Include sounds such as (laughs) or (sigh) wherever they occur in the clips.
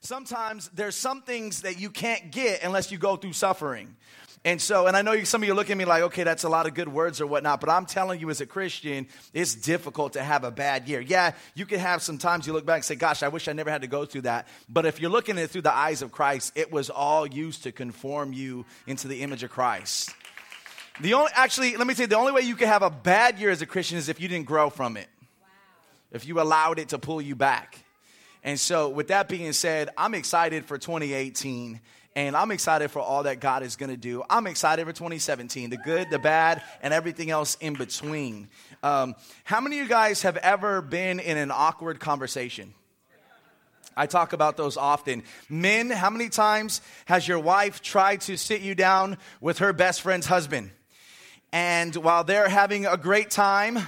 sometimes there's some things that you can't get unless you go through suffering. And so, and I know you, some of you look at me like, okay, that's a lot of good words or whatnot, but I'm telling you as a Christian, it's difficult to have a bad year. Yeah, you can have some times you look back and say, gosh, I wish I never had to go through that. But if you're looking at it through the eyes of Christ, it was all used to conform you into the image of Christ. The only, actually, let me tell you, the only way you can have a bad year as a Christian is if you didn't grow from it. Wow. If you allowed it to pull you back. And so, with that being said, I'm excited for 2018 and I'm excited for all that God is going to do. I'm excited for 2017, the good, the bad, and everything else in between. Um, how many of you guys have ever been in an awkward conversation? I talk about those often. Men, how many times has your wife tried to sit you down with her best friend's husband? And while they're having a great time,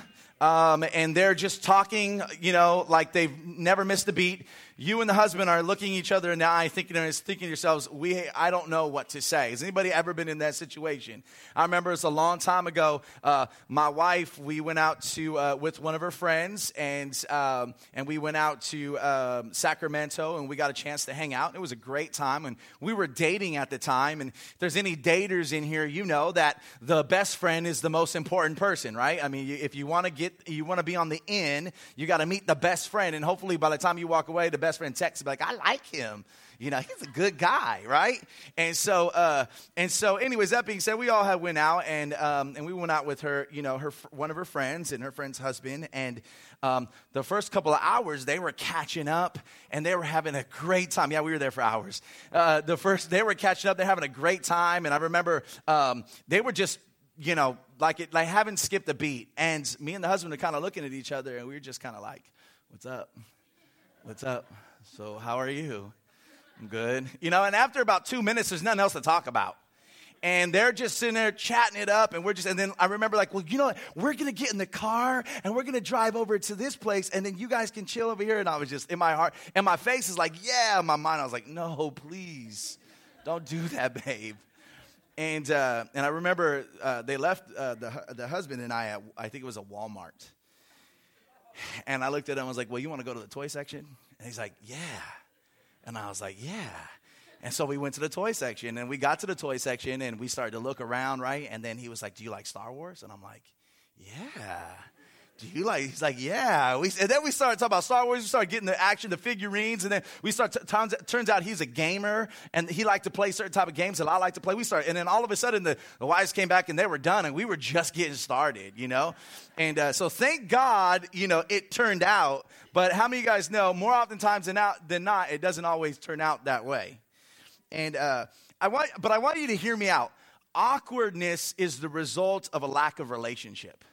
um, and they're just talking, you know, like they've never missed a beat you and the husband are looking each other in the eye, thinking, thinking to yourselves, we, I don't know what to say. Has anybody ever been in that situation? I remember it's a long time ago. Uh, my wife, we went out to uh, with one of her friends, and um, and we went out to um, Sacramento, and we got a chance to hang out. It was a great time, and we were dating at the time. And if there's any daters in here, you know that the best friend is the most important person, right? I mean, if you want to get, you want to be on the in, you got to meet the best friend, and hopefully by the time you walk away, the best best friend texts like, I like him. You know, he's a good guy, right? And so, uh, and so, anyways, that being said, we all had went out and um, and we went out with her, you know, her one of her friends and her friend's husband. And um, the first couple of hours, they were catching up and they were having a great time. Yeah, we were there for hours. Uh, the first, they were catching up, they're having a great time. And I remember um, they were just you know, like it, like haven't skipped a beat. And me and the husband are kind of looking at each other, and we were just kind of like, "What's up? What's up? So, how are you? I'm good. You know, and after about two minutes, there's nothing else to talk about. And they're just sitting there chatting it up, and we're just, and then I remember, like, well, you know what? We're gonna get in the car and we're gonna drive over to this place, and then you guys can chill over here. And I was just in my heart, and my face is like, yeah, in my mind, I was like, no, please, don't do (laughs) that, babe. And, uh, and I remember uh, they left uh, the, the husband and I at, I think it was a Walmart. And I looked at him and was like, Well, you want to go to the toy section? And he's like, Yeah. And I was like, Yeah. And so we went to the toy section and we got to the toy section and we started to look around, right? And then he was like, Do you like Star Wars? And I'm like, Yeah do you like? He's like, yeah. We, and then we started talking about Star Wars. We started getting the action, the figurines, and then we start. T- turns, turns out he's a gamer, and he liked to play certain type of games that I like to play. We started, and then all of a sudden the, the wives came back and they were done, and we were just getting started, you know. And uh, so thank God, you know, it turned out. But how many of you guys know? More oftentimes than not, than not, it doesn't always turn out that way. And uh, I want, but I want you to hear me out. Awkwardness is the result of a lack of relationship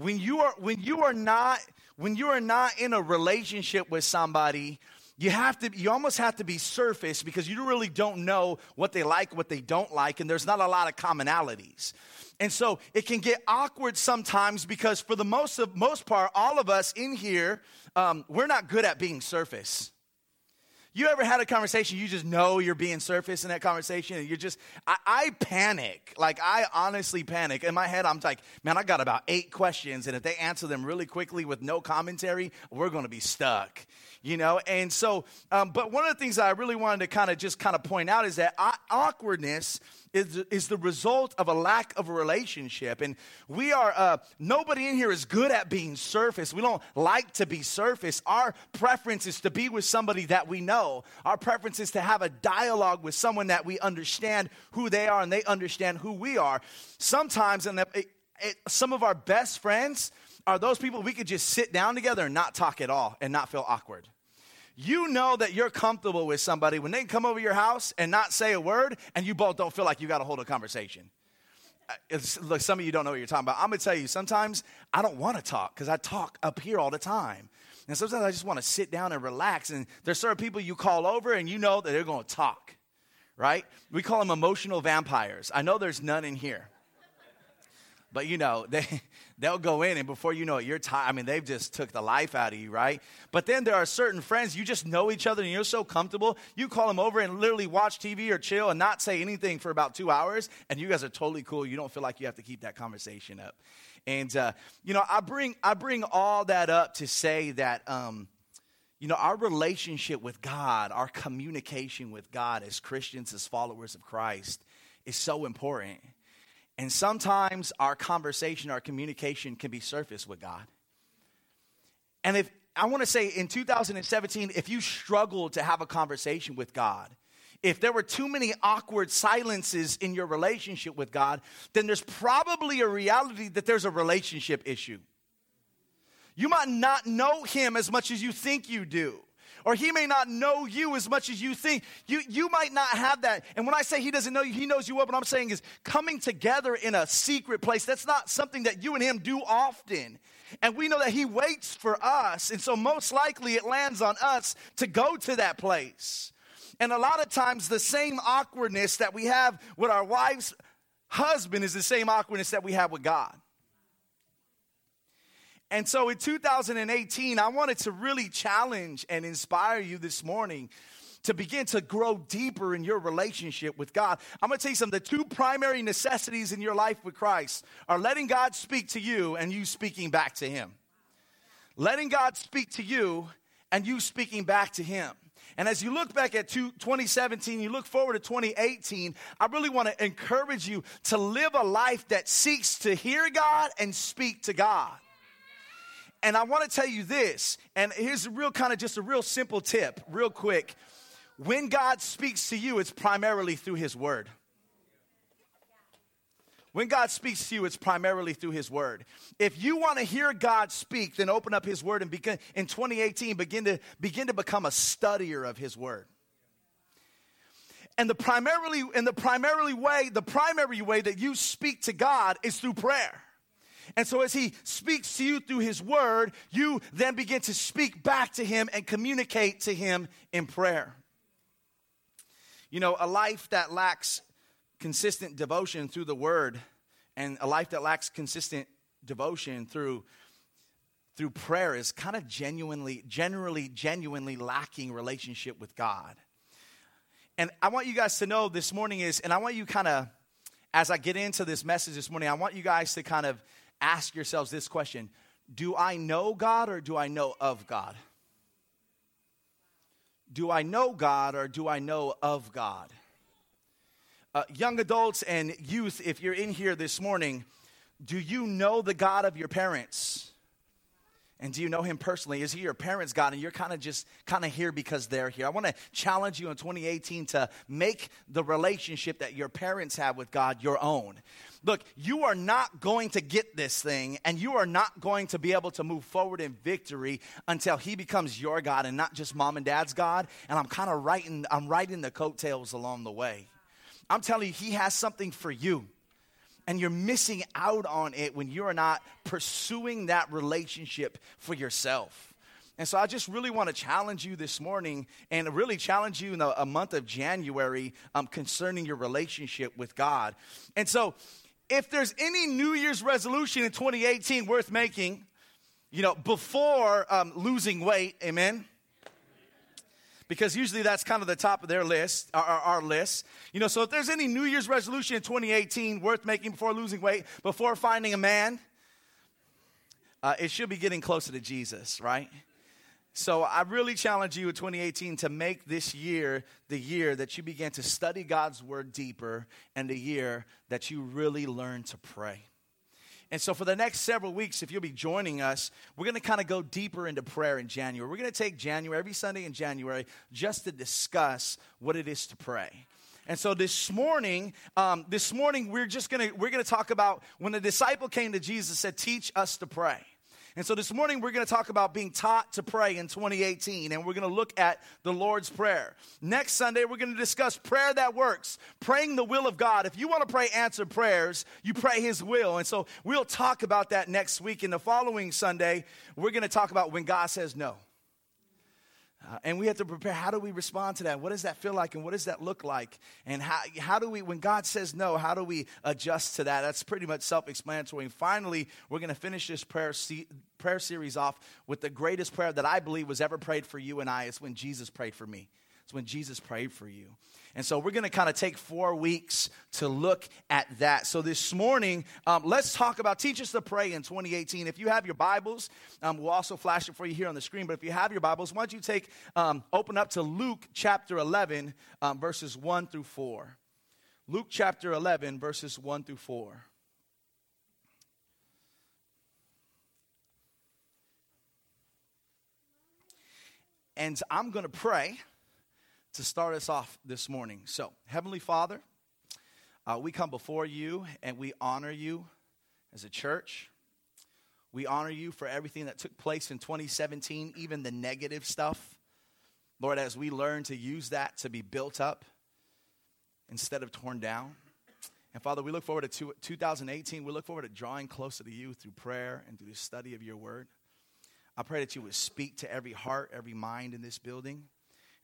when you are when you are not when you are not in a relationship with somebody you have to you almost have to be surface because you really don't know what they like what they don't like and there's not a lot of commonalities. And so it can get awkward sometimes because for the most of most part all of us in here um, we're not good at being surface you ever had a conversation, you just know you're being surface in that conversation, and you're just, I, I, panic. Like, I honestly panic. In my head, I'm like, man, I got about eight questions, and if they answer them really quickly with no commentary, we're gonna be stuck you know and so um, but one of the things that i really wanted to kind of just kind of point out is that awkwardness is, is the result of a lack of a relationship. And we are uh, nobody in here is good at being surface. We don't like to be surface. Our preference is to be with somebody that we know. Our preference is to have a dialogue with someone that we understand who they are and they understand who we are. Sometimes and some of our best friends are those people we could just sit down together and not talk at all and not feel awkward. You know that you're comfortable with somebody when they come over your house and not say a word, and you both don't feel like you got to hold a conversation. Uh, it's, look, some of you don't know what you're talking about. I'm gonna tell you, sometimes I don't want to talk because I talk up here all the time. And sometimes I just want to sit down and relax. And there's certain people you call over and you know that they're going to talk, right? We call them emotional vampires. I know there's none in here. But you know, (laughs) they they'll go in and before you know it, you're tired. I mean, they've just took the life out of you, right? But then there are certain friends, you just know each other and you're so comfortable. You call them over and literally watch TV or chill and not say anything for about two hours, and you guys are totally cool. You don't feel like you have to keep that conversation up. And uh, you know, I bring I bring all that up to say that um, You know, our relationship with God, our communication with God as Christians, as followers of Christ, is so important. And sometimes our conversation, our communication can be surface with God. And if I want to say in 2017, if you struggled to have a conversation with God, if there were too many awkward silences in your relationship with God, then there's probably a reality that there's a relationship issue. You might not know him as much as you think you do. Or he may not know you as much as you think. You, you might not have that. And when I say he doesn't know you, he knows you well. What I'm saying is coming together in a secret place, that's not something that you and him do often. And we know that he waits for us. And so most likely it lands on us to go to that place. And a lot of times the same awkwardness that we have with our wife's husband is the same awkwardness that we have with God. And so in 2018, I wanted to really challenge and inspire you this morning to begin to grow deeper in your relationship with God. I'm gonna tell you something. The two primary necessities in your life with Christ are letting God speak to you and you speaking back to Him. Letting God speak to you and you speaking back to Him. And as you look back at 2017, you look forward to 2018, I really want to encourage you to live a life that seeks to hear God and speak to God. And I want to tell you this, and here's a real kind of just a real simple tip, real quick. When God speaks to you, it's primarily through His Word. When God speaks to you, it's primarily through His Word. If you want to hear God speak, then open up His Word and begin in 2018 begin to begin to become a studier of His Word. And the primarily and the primarily way, the primary way that you speak to God is through prayer. And so, as He speaks to you through His Word, you then begin to speak back to Him and communicate to Him in prayer. You know, a life that lacks consistent devotion through the Word and a life that lacks consistent devotion through through prayer is kind of genuinely generally genuinely lacking relationship with God. And I want you guys to know this morning is and I want you kind of as I get into this message this morning, I want you guys to kind of ask yourselves this question Do I know God or do I know of God? Do I know God or do I know of God? Uh, young adults and youth, if you're in here this morning, do you know the God of your parents? And do you know him personally? Is he your parents' God? And you're kind of just kind of here because they're here. I want to challenge you in 2018 to make the relationship that your parents have with God your own. Look, you are not going to get this thing, and you are not going to be able to move forward in victory until He becomes your God and not just mom and dad's God. And I'm kind of writing, I'm writing the coattails along the way. I'm telling you, He has something for you. And you're missing out on it when you're not pursuing that relationship for yourself. And so I just really want to challenge you this morning and really challenge you in a, a month of January um, concerning your relationship with God. And so if there's any New Year's resolution in 2018 worth making, you know, before um, losing weight, amen? Because usually that's kind of the top of their list, our, our, list. You know, so if there's any New Year's resolution in 2018 worth making before losing weight, before finding a man, uh, it should be getting closer to Jesus, right? So I really challenge you in 2018 to make this year the year that you begin to study God's word deeper and the year that you really learn to pray. And so, for the next several weeks, if you'll be joining us, we're going to kind of go deeper into prayer in January. We're going to take January, every Sunday in January, just to discuss what it is to pray. And so this morning, um, this morning we're just gonna we're gonna talk about when the disciple came to Jesus said, "Teach us to pray." And so this morning we're going to talk about being taught to pray in 2018, and we're going to look at the Lord's Prayer. Next Sunday, we're going to discuss prayer that works, praying the will of God. If you want to pray answered prayers, you pray His will. And so we'll talk about that next week. In the following Sunday, we're going to talk about when God says no. Uh, and we have to prepare how do we respond to that? What does that feel like and what does that look like? And how, how do we, when God says no, how do we adjust to that? That's pretty much self explanatory. And finally, we're going to finish this prayer, se- prayer series off with the greatest prayer that I believe was ever prayed for you and I. It's when Jesus prayed for me. It's when Jesus prayed for you. And so we're going to kind of take four weeks to look at that. So this morning, um, let's talk about Teach Us to Pray in 2018. If you have your Bibles, um, we'll also flash it for you here on the screen. But if you have your Bibles, why don't you take, um, open up to Luke chapter 11, um, verses 1 through 4. Luke chapter 11, verses 1 through 4. And I'm going to pray to start us off this morning. So, Heavenly Father, uh, we come before you and we honor you as a church. We honor you for everything that took place in 2017, even the negative stuff. Lord, as we learn to use that to be built up instead of torn down. And Father, we look forward to 2018. We look forward to drawing closer to you through prayer and through the study of your word. I pray that you would speak to every heart, every mind in this building.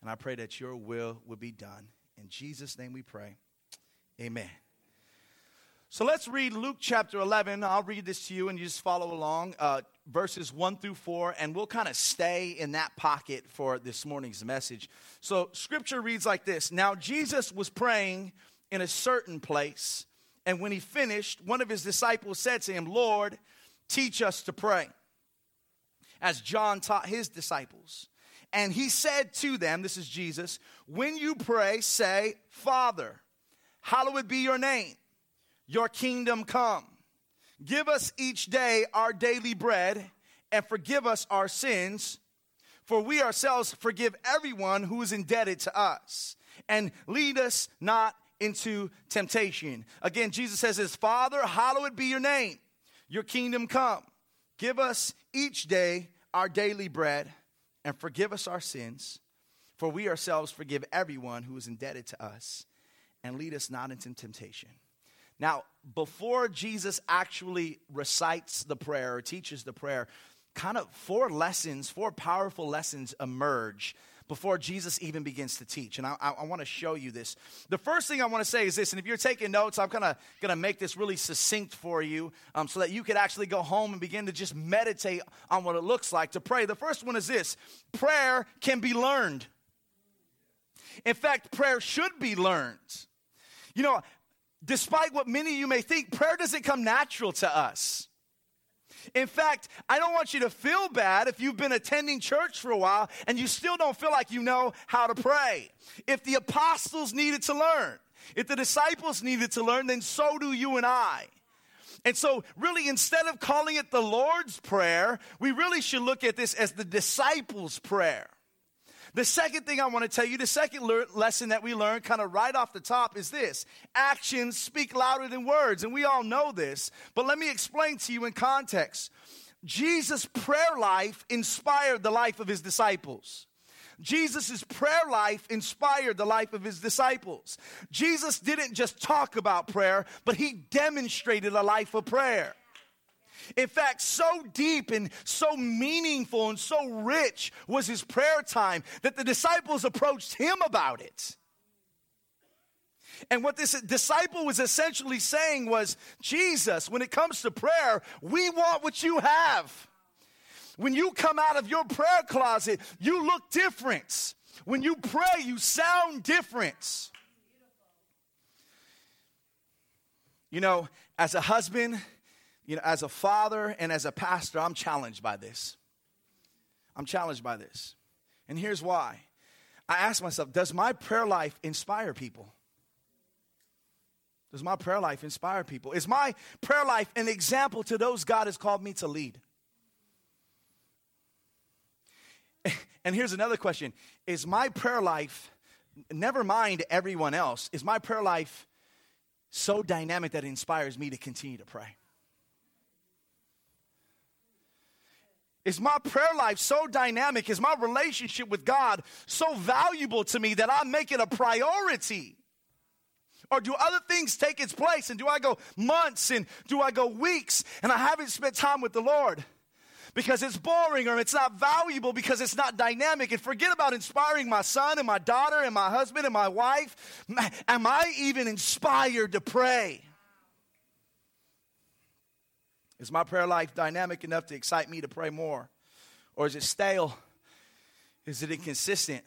And I pray that your will would be done. In Jesus' name we pray. Amen. So let's read Luke chapter 11. I'll read this to you and you just follow along, uh, verses 1 through 4, and we'll kind of stay in that pocket for this morning's message. So scripture reads like this Now Jesus was praying in a certain place, and when he finished, one of his disciples said to him, Lord, teach us to pray as John taught his disciples. And he said to them, This is Jesus, when you pray, say, Father, hallowed be your name, your kingdom come. Give us each day our daily bread, and forgive us our sins, for we ourselves forgive everyone who is indebted to us. And lead us not into temptation. Again, Jesus says, His Father, hallowed be your name, your kingdom come. Give us each day our daily bread and forgive us our sins, for we ourselves forgive everyone who is indebted to us, and lead us not into temptation. Now, before Jesus actually recites the prayer or teaches the prayer, kind of four lessons, four powerful lessons emerge before Jesus even begins to teach. And I, I, I want to show you this. The first thing I want to say is this, and if you're taking notes, I'm kind of going to make this really succinct for you um, so that you could actually go home and begin to just meditate on what it looks like to pray. The first one is this prayer can be learned. In fact, prayer should be learned. You know, despite what many of you may think, prayer doesn't come natural to us. In fact, I don't want you to feel bad if you've been attending church for a while and you still don't feel like you know how to pray. If the apostles needed to learn, if the disciples needed to learn, then so do you and I. And so, really, instead of calling it the Lord's Prayer, we really should look at this as the disciples' prayer. The second thing I want to tell you, the second le- lesson that we learned kind of right off the top is this actions speak louder than words. And we all know this, but let me explain to you in context. Jesus' prayer life inspired the life of his disciples. Jesus' prayer life inspired the life of his disciples. Jesus didn't just talk about prayer, but he demonstrated a life of prayer. In fact, so deep and so meaningful and so rich was his prayer time that the disciples approached him about it. And what this disciple was essentially saying was Jesus, when it comes to prayer, we want what you have. When you come out of your prayer closet, you look different. When you pray, you sound different. You know, as a husband, you know, as a father and as a pastor, I'm challenged by this. I'm challenged by this. And here's why. I ask myself, does my prayer life inspire people? Does my prayer life inspire people? Is my prayer life an example to those God has called me to lead? (laughs) And here's another question Is my prayer life, never mind everyone else, is my prayer life so dynamic that it inspires me to continue to pray? Is my prayer life so dynamic? Is my relationship with God so valuable to me that I make it a priority? Or do other things take its place? And do I go months and do I go weeks and I haven't spent time with the Lord? Because it's boring or it's not valuable because it's not dynamic. And forget about inspiring my son and my daughter and my husband and my wife. Am I even inspired to pray? Is my prayer life dynamic enough to excite me to pray more? Or is it stale? Is it inconsistent?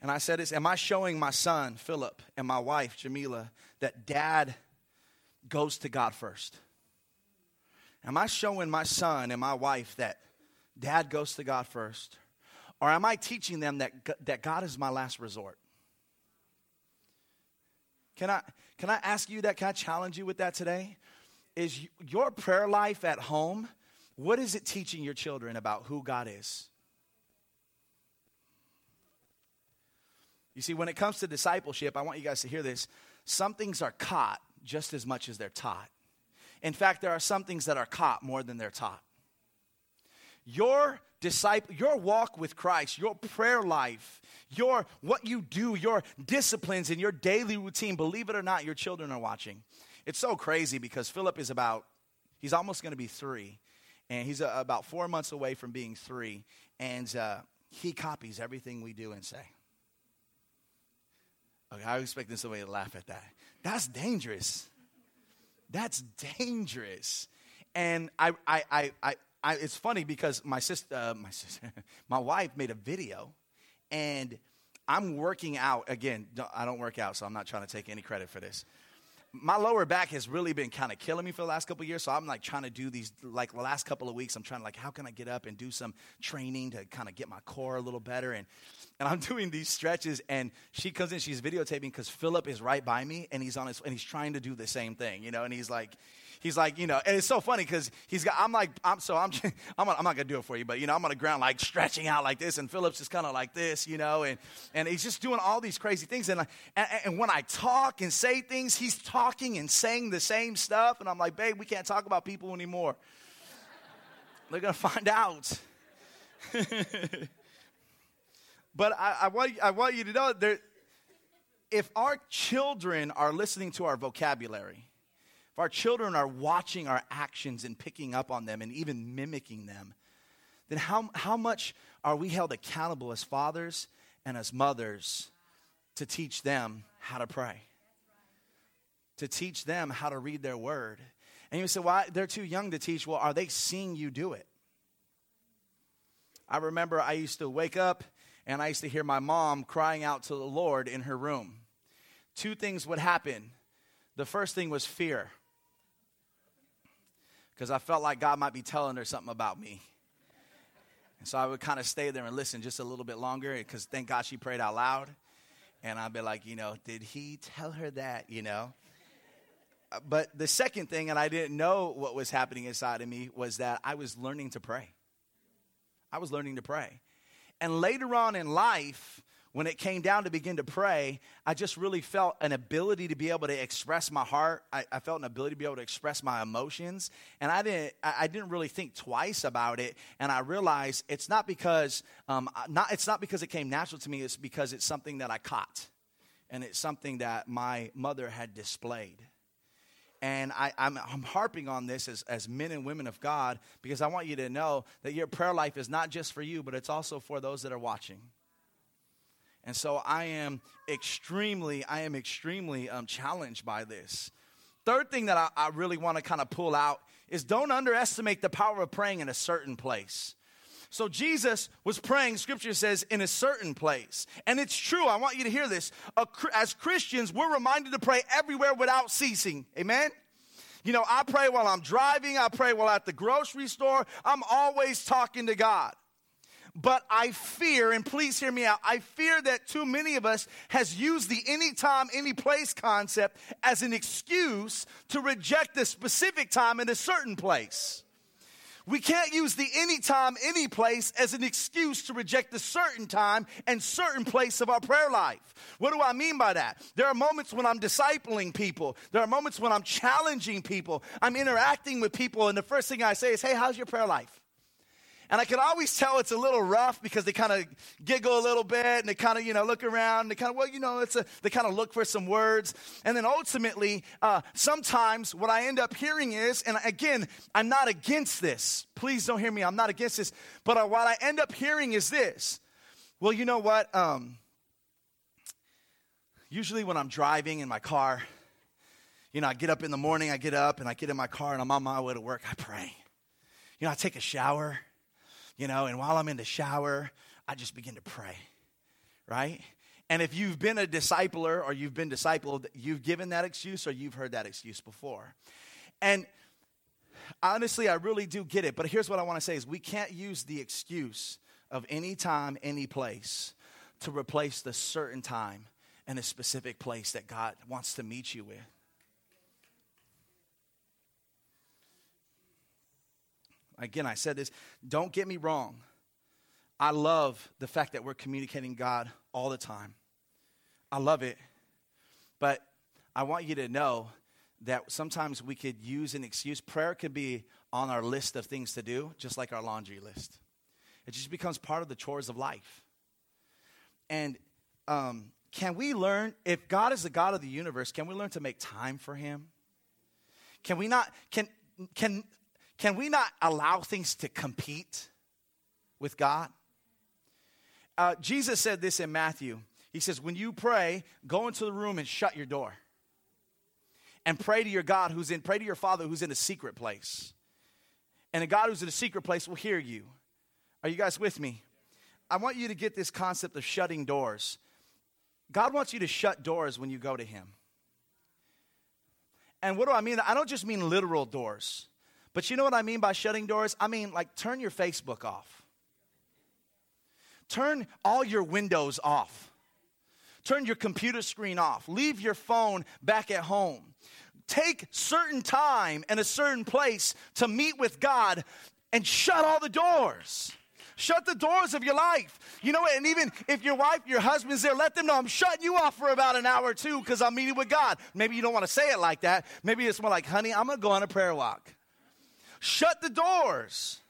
And I said this Am I showing my son, Philip, and my wife, Jamila, that dad goes to God first? Am I showing my son and my wife that dad goes to God first? Or am I teaching them that, that God is my last resort? Can I, can I ask you that? Can I challenge you with that today? Is your prayer life at home, what is it teaching your children about who God is? You see, when it comes to discipleship, I want you guys to hear this. Some things are caught just as much as they're taught. In fact, there are some things that are caught more than they're taught. Your disciple, your walk with Christ, your prayer life, your what you do, your disciplines and your daily routine, believe it or not, your children are watching. It's so crazy because Philip is about, he's almost going to be three, and he's uh, about four months away from being three, and uh, he copies everything we do and say. Okay, I was expecting somebody to laugh at that. That's dangerous. That's dangerous. And I, I, I, I, I it's funny because my sister, uh, my sister, (laughs) my wife made a video, and I'm working out again. I don't work out, so I'm not trying to take any credit for this my lower back has really been kind of killing me for the last couple years. So I'm like trying to do these, like the last couple of weeks, I'm trying to like, how can I get up and do some training to kind of get my core a little better? And, and I'm (laughs) doing these stretches and she comes in, she's videotaping because Philip is right by me and he's on his, and he's trying to do the same thing, you know, and he's like, he's like, you know, and it's so funny because he's got, I'm like, I'm so, I'm, (laughs) I'm, I'm not gonna do it for you, but you know, I'm on the ground like stretching out like this, and Phillips is kind of like this, you know, and, and he's just doing all these crazy things. And, and, and when I talk and say things, he's talking and saying the same stuff. And I'm like, babe, we can't talk about people anymore. (laughs) They're gonna find out. (laughs) but I, I, want, I want you to know that if our children are listening to our vocabulary, if our children are watching our actions and picking up on them and even mimicking them, then how, how much are we held accountable as fathers and as mothers to teach them how to pray? To teach them how to read their word. And you say, well, they're too young to teach. Well, are they seeing you do it? I remember I used to wake up and I used to hear my mom crying out to the Lord in her room. Two things would happen. The first thing was fear because I felt like God might be telling her something about me. And so I would kind of stay there and listen just a little bit longer because thank God she prayed out loud. And I'd be like, you know, did he tell her that, you know? Uh, but the second thing, and I didn't know what was happening inside of me, was that I was learning to pray. I was learning to pray. And later on in life, when it came down to begin to pray, I just really felt an ability to be able to express my heart. I, I felt an ability to be able to express my emotions. And I didn't, I, didn't really think twice about it. And I realized it's not because, um, not, it's not because it came natural to me, it's because it's something that I caught. And it's something that my mother had displayed. And I, am harping on this as, as men and women of God because I want you to know that your prayer life is not just for you, but it's also for those that are watching. And so I am extremely, I am extremely um, challenged by this. Third thing that I, I really want to kind of pull out is don't underestimate the power of praying in a certain place. So Jesus was praying, scripture says, in a certain place. And it's true. I want you to hear this. As Christians, we're reminded to pray everywhere without ceasing. Amen? You know, I pray while I'm driving, I pray while at the grocery store. I'm always talking to God. But I fear, and please hear me out, I fear that too many of us has used the anytime, any place concept as an excuse to reject a specific time in a certain place. We can't use the anytime, any place as an excuse to reject the certain time and certain place of our prayer life. What do I mean by that? There are moments when I'm discipling people. There are moments when I'm challenging people. I'm interacting with people, and the first thing I say is, Hey, how's your prayer life? And I can always tell it's a little rough because they kind of giggle a little bit and they kind of, you know, look around and they kind of, well, you know, it's a, they kind of look for some words. And then ultimately, uh, sometimes what I end up hearing is, and again, I'm not against this. Please don't hear me. I'm not against this. But uh, what I end up hearing is this. Well, you know what? Um, usually when I'm driving in my car, you know, I get up in the morning, I get up and I get in my car and I'm on my way to work, I pray. You know, I take a shower you know, and while I'm in the shower, I just begin to pray, right? And if you've been a discipler or you've been discipled, you've given that excuse or you've heard that excuse before. And honestly, I really do get it. But here's what I want to say is we can't use the excuse of any time, any place to replace the certain time and a specific place that God wants to meet you with. Again, I said this, don't get me wrong. I love the fact that we're communicating God all the time. I love it. But I want you to know that sometimes we could use an excuse. Prayer could be on our list of things to do, just like our laundry list. It just becomes part of the chores of life. And um, can we learn, if God is the God of the universe, can we learn to make time for Him? Can we not, can, can, can we not allow things to compete with God? Uh, Jesus said this in Matthew. He says, When you pray, go into the room and shut your door. And pray to your God who's in, pray to your Father who's in a secret place. And a God who's in a secret place will hear you. Are you guys with me? I want you to get this concept of shutting doors. God wants you to shut doors when you go to Him. And what do I mean? I don't just mean literal doors, but you know what I mean by shutting doors? I mean, like, turn your Facebook off, turn all your windows off, turn your computer screen off, leave your phone back at home. Take certain time and a certain place to meet with God and shut all the doors. Shut the doors of your life. You know what? And even if your wife, your husband's there, let them know I'm shutting you off for about an hour or two because I'm meeting with God. Maybe you don't want to say it like that. Maybe it's more like, honey, I'm going to go on a prayer walk. Shut the doors.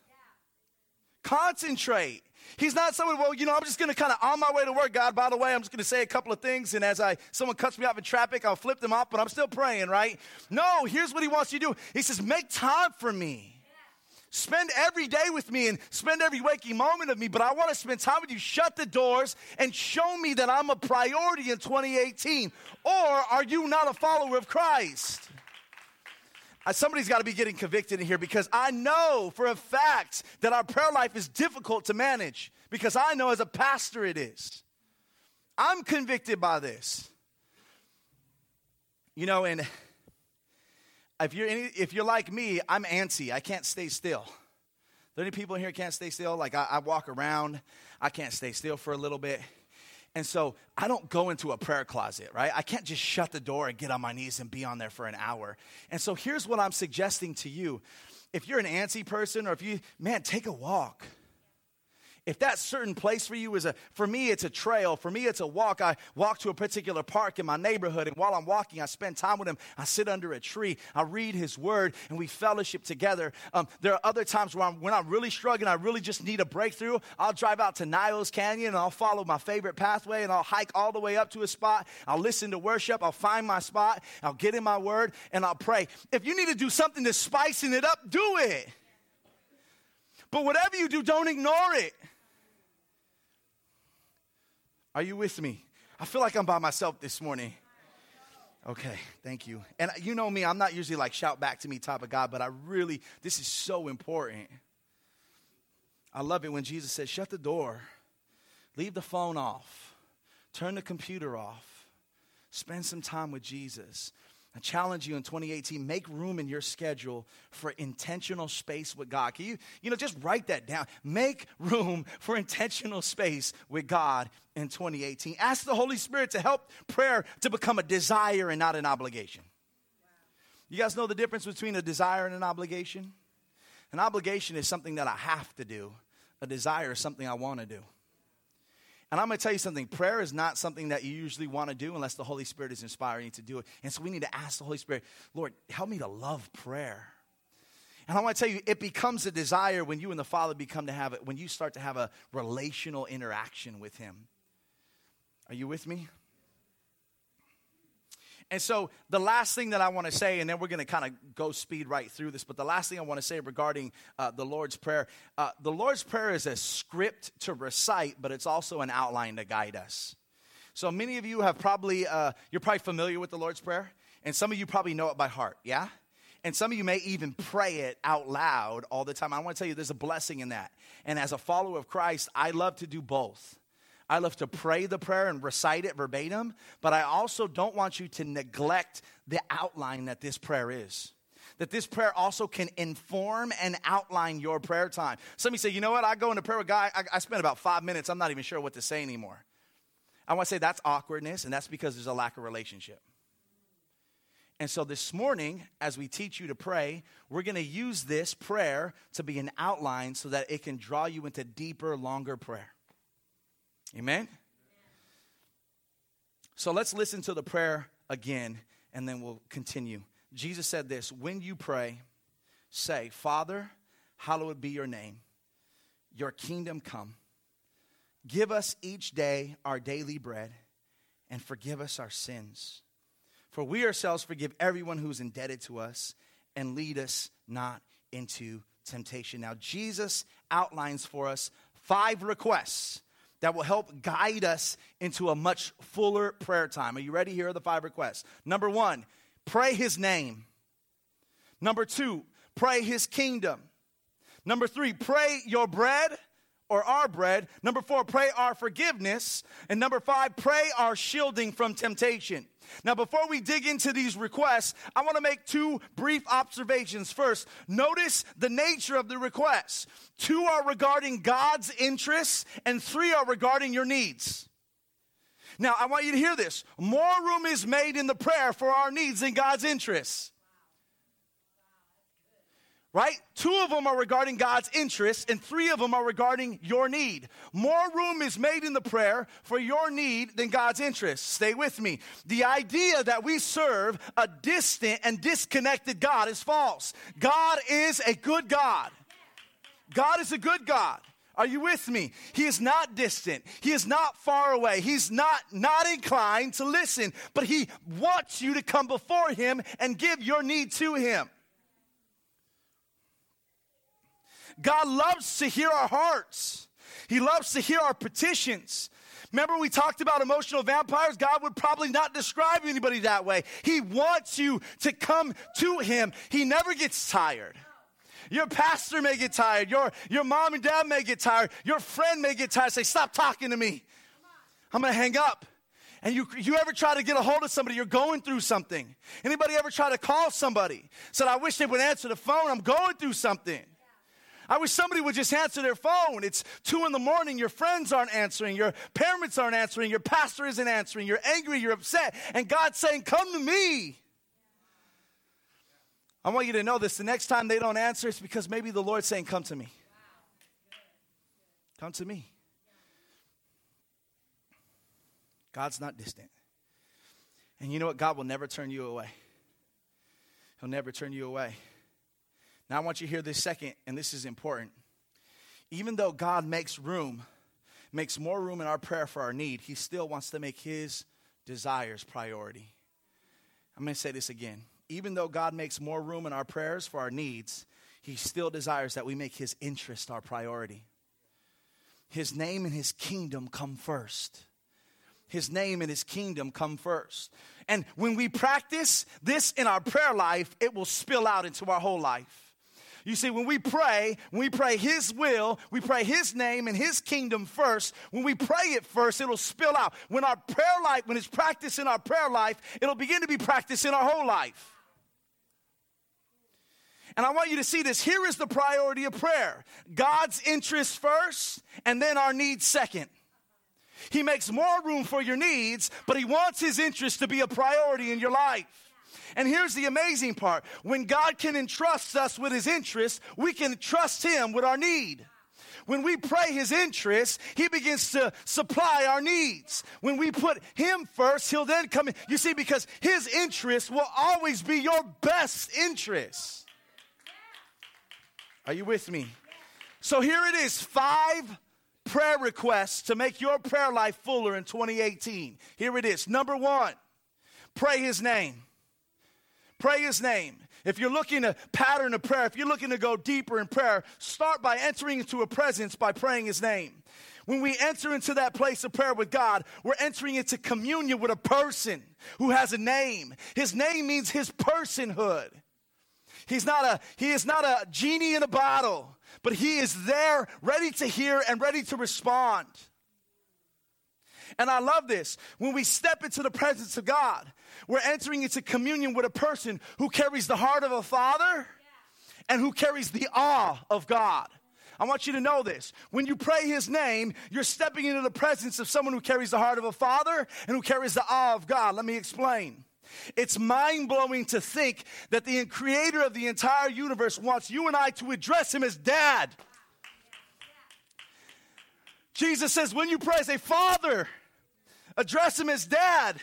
Concentrate. He's not someone, well, you know, I'm just going to kind of on my way to work, God, by the way, I'm just going to say a couple of things. And as I, someone cuts me off in traffic, I'll flip them off, but I'm still praying, right? No, here's what he wants you to do. He says, make time for me. Spend every day with me and spend every waking moment of me, but I want to spend time with you. Shut the doors and show me that I'm a priority in 2018. Or are you not a follower of Christ? Uh, somebody's got to be getting convicted in here because I know for a fact that our prayer life is difficult to manage because I know as a pastor it is. I'm convicted by this. You know, and if you're, any, if you're like me, I'm antsy. I can't stay still. Are there any people in here can't stay still? Like I, I walk around, I can't stay still for a little bit. And so I don't go into a prayer closet, right? I can't just shut the door and get on my knees and be on there for an hour. And so here's what I'm suggesting to you. If you're an antsy person or if you, man, take a walk if that certain place for you is a, for me, it's a trail. For me, it's a walk. I walk to a particular park in my neighborhood, and while I'm walking, I spend time with him. I sit under a tree. I read his word, and we fellowship together. Um, there are other times where I'm, when I'm really struggling, I really just need a breakthrough. I'll drive out to Niles Canyon, and I'll follow my favorite pathway, and I'll hike all the way up to a spot. I'll listen to worship. I'll find my spot. I'll get in my word, and I'll pray. If you need to do something to spicing it up, do it. But whatever you do, don't ignore it. Are you with me? I feel like I'm by myself this morning. Okay, thank you. And you know me, I'm not usually like shout back to me type of guy, but I really, this is so important. I love it when Jesus says, shut the door, leave the phone off, turn the computer off, spend some time with Jesus. I challenge you in 2018, make room in your schedule for intentional space with God. Can you, you know, just write that down. Make room for intentional space with God in 2018. Ask the Holy Spirit to help prayer to become a desire and not an obligation. You guys know the difference between a desire and an obligation? An obligation is something that I have to do. A desire is something I want to do. And I'm going to tell you something prayer is not something that you usually want to do unless the Holy Spirit is inspiring you to do it. And so we need to ask the Holy Spirit, Lord, help me to love prayer. And I want to tell you, it becomes a desire when you and the Father become to have it, when you start to have a relational interaction with Him. Are you with me? And so, the last thing that I want to say, and then we're going to kind of go speed right through this, but the last thing I want to say regarding uh, the Lord's Prayer uh, the Lord's Prayer is a script to recite, but it's also an outline to guide us. So, many of you have probably, uh, you're probably familiar with the Lord's Prayer, and some of you probably know it by heart, yeah? And some of you may even pray it out loud all the time. I want to tell you there's a blessing in that. And as a follower of Christ, I love to do both. I love to pray the prayer and recite it verbatim, but I also don't want you to neglect the outline that this prayer is. That this prayer also can inform and outline your prayer time. Some of you say, you know what? I go into prayer with God, I, I spend about five minutes, I'm not even sure what to say anymore. I want to say that's awkwardness, and that's because there's a lack of relationship. And so this morning, as we teach you to pray, we're going to use this prayer to be an outline so that it can draw you into deeper, longer prayer. Amen? So let's listen to the prayer again and then we'll continue. Jesus said this When you pray, say, Father, hallowed be your name, your kingdom come. Give us each day our daily bread and forgive us our sins. For we ourselves forgive everyone who's indebted to us and lead us not into temptation. Now, Jesus outlines for us five requests that will help guide us into a much fuller prayer time. Are you ready? Here are the five requests. Number one, pray his name. Number two, pray his kingdom. Number three, pray your bread or our bread. Number four, pray our forgiveness. And number five, pray our shielding from temptation. Now, before we dig into these requests, I want to make two brief observations. First, notice the nature of the requests. Two are regarding God's interests, and three are regarding your needs. Now, I want you to hear this. More room is made in the prayer for our needs than God's interests right? Two of them are regarding God's interest, and three of them are regarding your need. More room is made in the prayer for your need than God's interest. Stay with me. The idea that we serve a distant and disconnected God is false. God is a good God. God is a good God. Are you with me? He is not distant. He is not far away. He's not not inclined to listen, but he wants you to come before him and give your need to him. God loves to hear our hearts. He loves to hear our petitions. Remember, we talked about emotional vampires? God would probably not describe anybody that way. He wants you to come to Him. He never gets tired. Your pastor may get tired. Your, your mom and dad may get tired. Your friend may get tired. Say, Stop talking to me. I'm going to hang up. And you, you ever try to get a hold of somebody, you're going through something. Anybody ever try to call somebody? Said, I wish they would answer the phone. I'm going through something. I wish somebody would just answer their phone. It's two in the morning, your friends aren't answering, your parents aren't answering, your pastor isn't answering, you're angry, you're upset, and God's saying, Come to me. I want you to know this. The next time they don't answer, it's because maybe the Lord's saying, Come to me. Come to me. God's not distant. And you know what? God will never turn you away. He'll never turn you away. Now, I want you to hear this second, and this is important. Even though God makes room, makes more room in our prayer for our need, He still wants to make His desires priority. I'm going to say this again. Even though God makes more room in our prayers for our needs, He still desires that we make His interest our priority. His name and His kingdom come first. His name and His kingdom come first. And when we practice this in our prayer life, it will spill out into our whole life. You see, when we pray, when we pray His will, we pray His name and His kingdom first. When we pray it first, it'll spill out. When our prayer life, when it's practiced in our prayer life, it'll begin to be practiced in our whole life. And I want you to see this. Here is the priority of prayer God's interest first, and then our needs second. He makes more room for your needs, but He wants His interest to be a priority in your life. And here's the amazing part when God can entrust us with his interest, we can trust him with our need. When we pray his interest, he begins to supply our needs. When we put him first, he'll then come in. You see, because his interest will always be your best interest. Are you with me? So here it is five prayer requests to make your prayer life fuller in 2018. Here it is. Number one, pray his name. Pray his name. If you're looking to pattern a prayer, if you're looking to go deeper in prayer, start by entering into a presence by praying his name. When we enter into that place of prayer with God, we're entering into communion with a person who has a name. His name means his personhood. He's not a he is not a genie in a bottle, but he is there ready to hear and ready to respond. And I love this. When we step into the presence of God, we're entering into communion with a person who carries the heart of a father and who carries the awe of God. I want you to know this. When you pray his name, you're stepping into the presence of someone who carries the heart of a father and who carries the awe of God. Let me explain. It's mind blowing to think that the creator of the entire universe wants you and I to address him as dad. Jesus says, when you pray, say, Father, address him as dad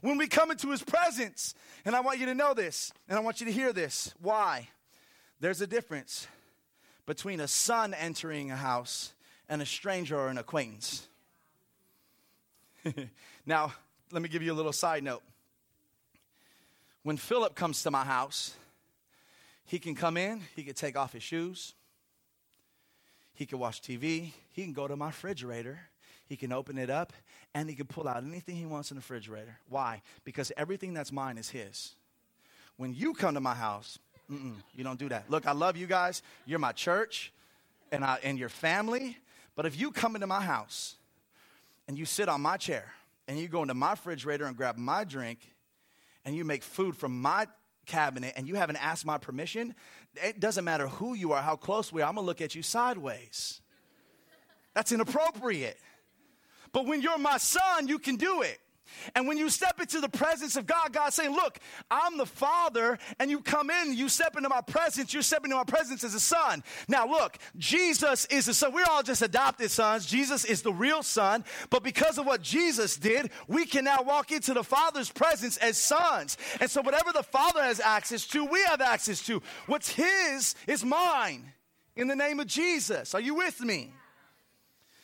when we come into his presence. And I want you to know this, and I want you to hear this. Why? There's a difference between a son entering a house and a stranger or an acquaintance. (laughs) now, let me give you a little side note. When Philip comes to my house, he can come in, he can take off his shoes, he can watch TV, he can go to my refrigerator, he can open it up, and he can pull out anything he wants in the refrigerator. Why? Because everything that's mine is his. When you come to my house, you don't do that. Look, I love you guys. You're my church and, I, and your family. But if you come into my house and you sit on my chair and you go into my refrigerator and grab my drink and you make food from my cabinet and you haven't asked my permission, it doesn't matter who you are, how close we are, I'm gonna look at you sideways. That's inappropriate. But when you're my son, you can do it. And when you step into the presence of God, God's saying, Look, I'm the Father, and you come in, you step into my presence, you're stepping into my presence as a son. Now, look, Jesus is the son. We're all just adopted sons. Jesus is the real son. But because of what Jesus did, we can now walk into the Father's presence as sons. And so, whatever the Father has access to, we have access to. What's His is mine in the name of Jesus. Are you with me?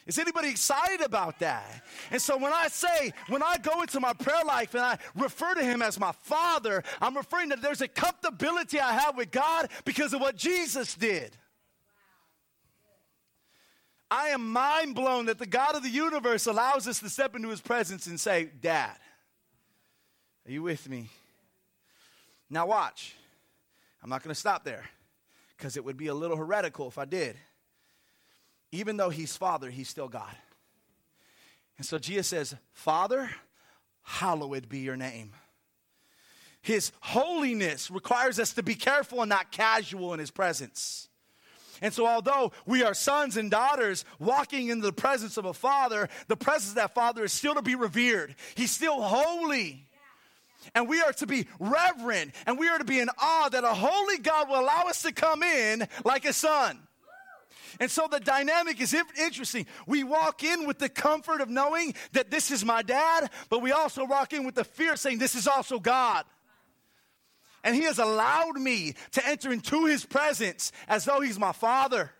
Is anybody excited about that? And so when I say, when I go into my prayer life and I refer to him as my father, I'm referring that there's a comfortability I have with God because of what Jesus did. I am mind blown that the God of the universe allows us to step into his presence and say, Dad, are you with me? Now, watch. I'm not going to stop there because it would be a little heretical if I did even though he's Father, he's still God. And so Jesus says, Father, hallowed be your name. His holiness requires us to be careful and not casual in his presence. And so, although we are sons and daughters walking in the presence of a father, the presence of that father is still to be revered. He's still holy. And we are to be reverent and we are to be in awe that a holy God will allow us to come in like a son. And so the dynamic is interesting. We walk in with the comfort of knowing that this is my dad, but we also walk in with the fear saying, This is also God. And he has allowed me to enter into his presence as though he's my father.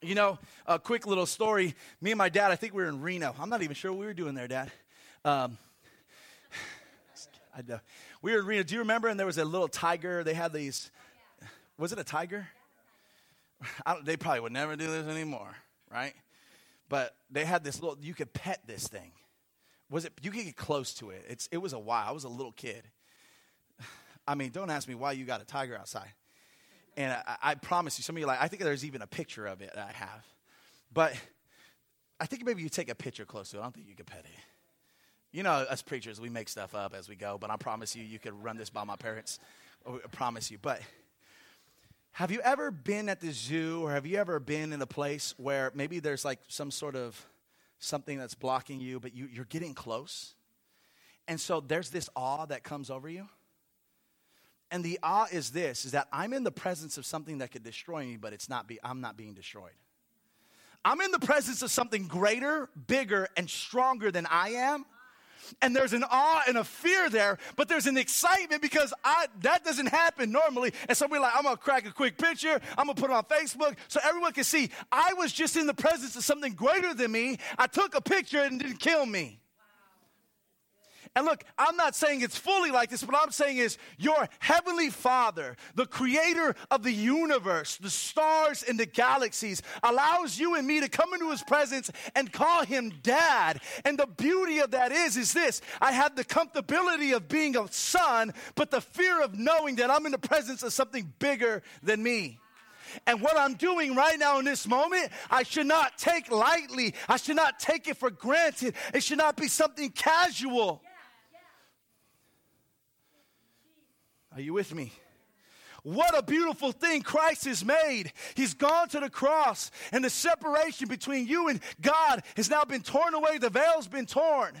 You know, a quick little story. Me and my dad, I think we were in Reno. I'm not even sure what we were doing there, Dad. Um, (sighs) I know. We were in Reno. Do you remember? And there was a little tiger. They had these. Was it a tiger? They probably would never do this anymore, right? But they had this little, you could pet this thing. Was it, you could get close to it. It's, it was a while. I was a little kid. (sighs) I mean, don't ask me why you got a tiger outside. And I, I promise you, some of you like, I think there's even a picture of it that I have. But I think maybe you take a picture close to it. I don't think you could pet it. You know, us preachers, we make stuff up as we go, but I promise you, you could run this by my parents. I promise you. But have you ever been at the zoo or have you ever been in a place where maybe there's like some sort of something that's blocking you, but you, you're getting close? And so there's this awe that comes over you. And the awe is this is that I'm in the presence of something that could destroy me, but it's not be, I'm not being destroyed. I'm in the presence of something greater, bigger, and stronger than I am and there's an awe and a fear there, but there's an excitement because I that doesn't happen normally. And so we're like, I'm gonna crack a quick picture, I'm gonna put it on Facebook so everyone can see I was just in the presence of something greater than me. I took a picture and didn't kill me. And look, I'm not saying it's fully like this. What I'm saying is your heavenly Father, the creator of the universe, the stars and the galaxies, allows you and me to come into his presence and call him dad. And the beauty of that is, is this I have the comfortability of being a son, but the fear of knowing that I'm in the presence of something bigger than me. And what I'm doing right now in this moment, I should not take lightly. I should not take it for granted. It should not be something casual. Are you with me? What a beautiful thing Christ has made. He's gone to the cross, and the separation between you and God has now been torn away. The veil's been torn.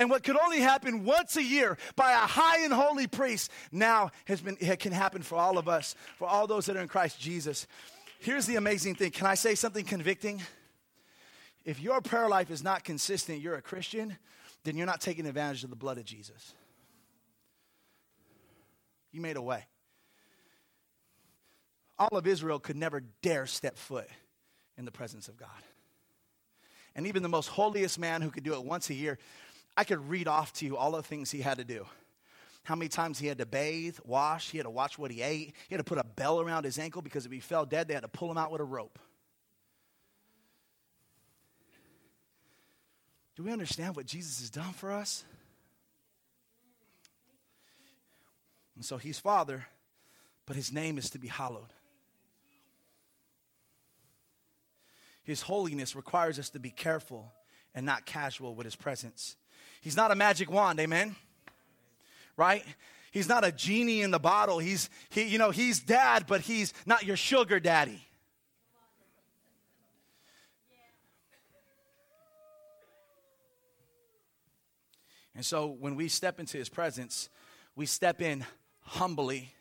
And what could only happen once a year by a high and holy priest now has been, it can happen for all of us, for all those that are in Christ Jesus. Here's the amazing thing. Can I say something convicting? If your prayer life is not consistent, you're a Christian, then you're not taking advantage of the blood of Jesus. You made a way all of Israel could never dare step foot in the presence of God. And even the most holiest man who could do it once a year, I could read off to you all the things he had to do. How many times he had to bathe, wash, he had to watch what he ate, he had to put a bell around his ankle because if he fell dead, they had to pull him out with a rope. Do we understand what Jesus has done for us? And so he's Father, but his name is to be hallowed. His holiness requires us to be careful and not casual with his presence. He's not a magic wand, amen? Right? He's not a genie in the bottle. He's he, you know, he's dad, but he's not your sugar daddy. And so when we step into his presence, we step in humbly,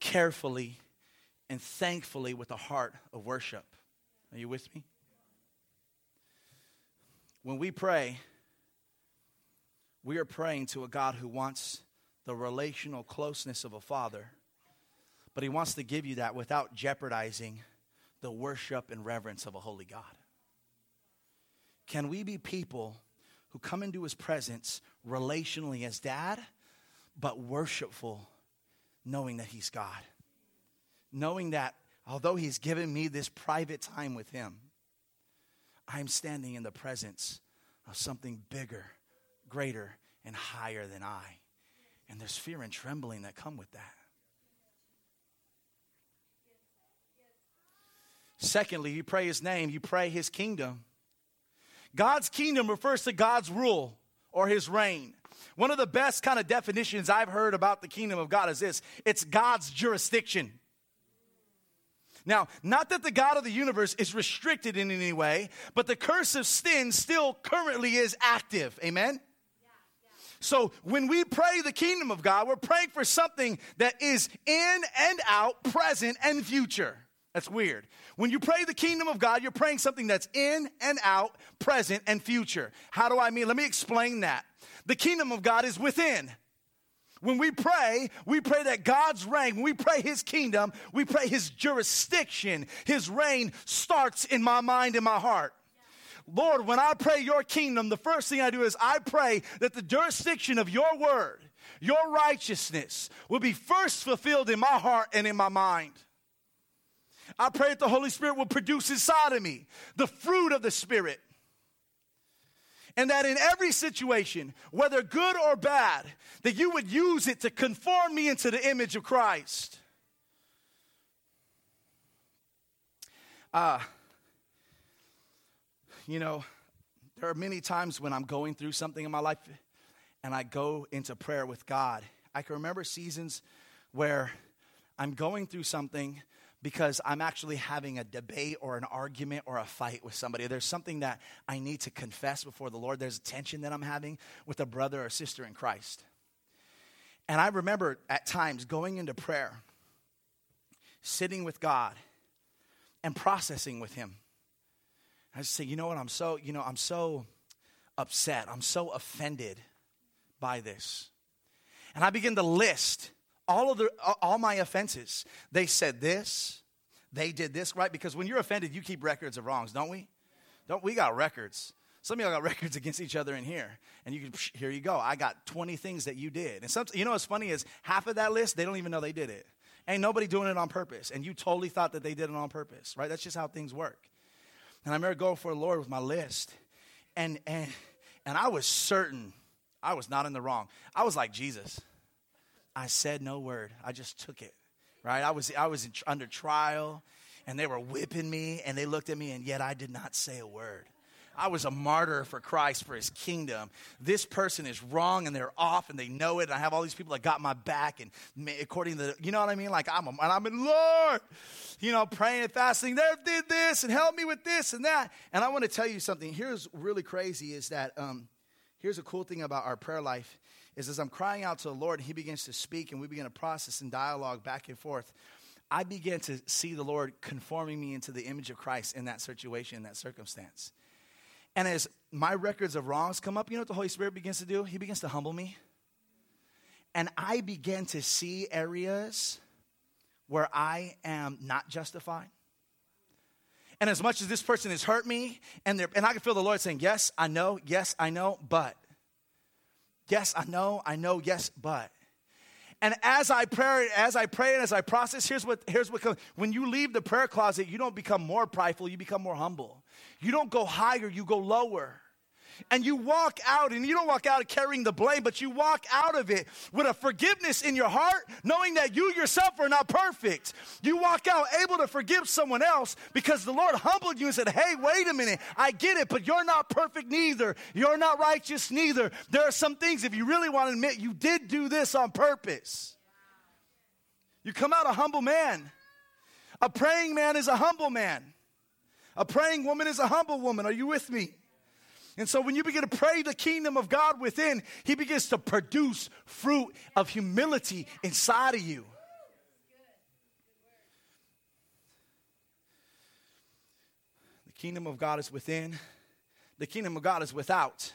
carefully, and thankfully with a heart of worship. Are you with me? When we pray, we are praying to a God who wants the relational closeness of a father, but he wants to give you that without jeopardizing the worship and reverence of a holy God. Can we be people who come into his presence relationally as dad, but worshipful, knowing that he's God? Knowing that although He's given me this private time with Him, I'm standing in the presence of something bigger, greater, and higher than I. And there's fear and trembling that come with that. Secondly, you pray His name, you pray His kingdom. God's kingdom refers to God's rule or His reign. One of the best kind of definitions I've heard about the kingdom of God is this it's God's jurisdiction. Now, not that the God of the universe is restricted in any way, but the curse of sin still currently is active. Amen? So when we pray the kingdom of God, we're praying for something that is in and out, present and future. That's weird. When you pray the kingdom of God, you're praying something that's in and out, present and future. How do I mean? Let me explain that. The kingdom of God is within. When we pray, we pray that God's reign, when we pray His kingdom, we pray His jurisdiction, His reign starts in my mind and my heart. Lord, when I pray your kingdom, the first thing I do is I pray that the jurisdiction of your word, your righteousness, will be first fulfilled in my heart and in my mind. I pray that the Holy Spirit will produce inside of me the fruit of the Spirit and that in every situation, whether good or bad, that you would use it to conform me into the image of Christ. Uh, you know, there are many times when I'm going through something in my life and I go into prayer with God. I can remember seasons where I'm going through something because I'm actually having a debate or an argument or a fight with somebody. There's something that I need to confess before the Lord. There's a tension that I'm having with a brother or sister in Christ. And I remember at times going into prayer, sitting with God, and processing with Him. I just say, you know what? I'm so, you know, I'm so upset. I'm so offended by this. And I begin to list all of the all my offenses. They said this, they did this, right? Because when you're offended, you keep records of wrongs, don't we? Don't we got records? Some of y'all got records against each other in here, and you can here you go. I got 20 things that you did, and some, you know what's funny is half of that list they don't even know they did it. Ain't nobody doing it on purpose, and you totally thought that they did it on purpose, right? That's just how things work. And I remember going for the Lord with my list, and and and I was certain I was not in the wrong. I was like Jesus. I said no word. I just took it right? I was, I was in, under trial and they were whipping me and they looked at me and yet I did not say a word. I was a martyr for Christ, for his kingdom. This person is wrong and they're off and they know it. And I have all these people that got my back and according to, the, you know what I mean? Like I'm, a, and I'm in Lord, you know, praying and fasting. They did this and help me with this and that. And I want to tell you something. Here's really crazy is that, um, here's a cool thing about our prayer life is as I'm crying out to the Lord, he begins to speak and we begin to process and dialogue back and forth. I began to see the Lord conforming me into the image of Christ in that situation, in that circumstance. And as my records of wrongs come up, you know what the Holy Spirit begins to do? He begins to humble me. And I begin to see areas where I am not justified. And as much as this person has hurt me, and, and I can feel the Lord saying, Yes, I know, yes, I know, but. Yes, I know, I know, yes, but. And as I pray, as I pray and as I process, here's what here's what comes. When you leave the prayer closet, you don't become more prideful, you become more humble. You don't go higher, you go lower. And you walk out, and you don't walk out carrying the blame, but you walk out of it with a forgiveness in your heart, knowing that you yourself are not perfect. You walk out able to forgive someone else because the Lord humbled you and said, Hey, wait a minute, I get it, but you're not perfect neither. You're not righteous neither. There are some things, if you really want to admit, you did do this on purpose. You come out a humble man. A praying man is a humble man. A praying woman is a humble woman. Are you with me? And so when you begin to pray the kingdom of God within, He begins to produce fruit of humility inside of you. The kingdom of God is within, the kingdom of God is without.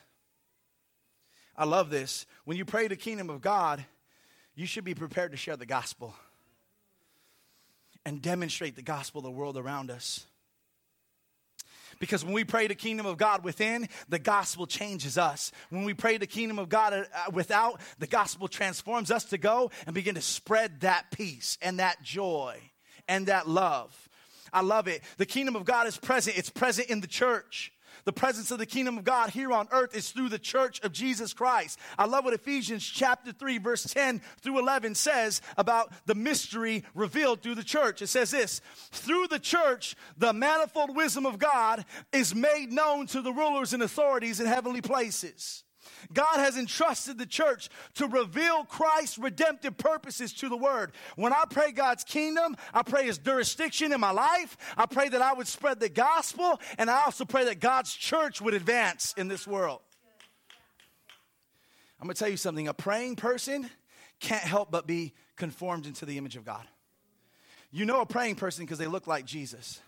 I love this. When you pray the kingdom of God, you should be prepared to share the gospel and demonstrate the gospel to the world around us. Because when we pray the kingdom of God within, the gospel changes us. When we pray the kingdom of God uh, without, the gospel transforms us to go and begin to spread that peace and that joy and that love. I love it. The kingdom of God is present, it's present in the church. The presence of the kingdom of God here on earth is through the church of Jesus Christ. I love what Ephesians chapter 3 verse 10 through 11 says about the mystery revealed through the church. It says this, through the church, the manifold wisdom of God is made known to the rulers and authorities in heavenly places. God has entrusted the church to reveal Christ's redemptive purposes to the word. When I pray God's kingdom, I pray his jurisdiction in my life. I pray that I would spread the gospel, and I also pray that God's church would advance in this world. I'm going to tell you something a praying person can't help but be conformed into the image of God. You know a praying person because they look like Jesus.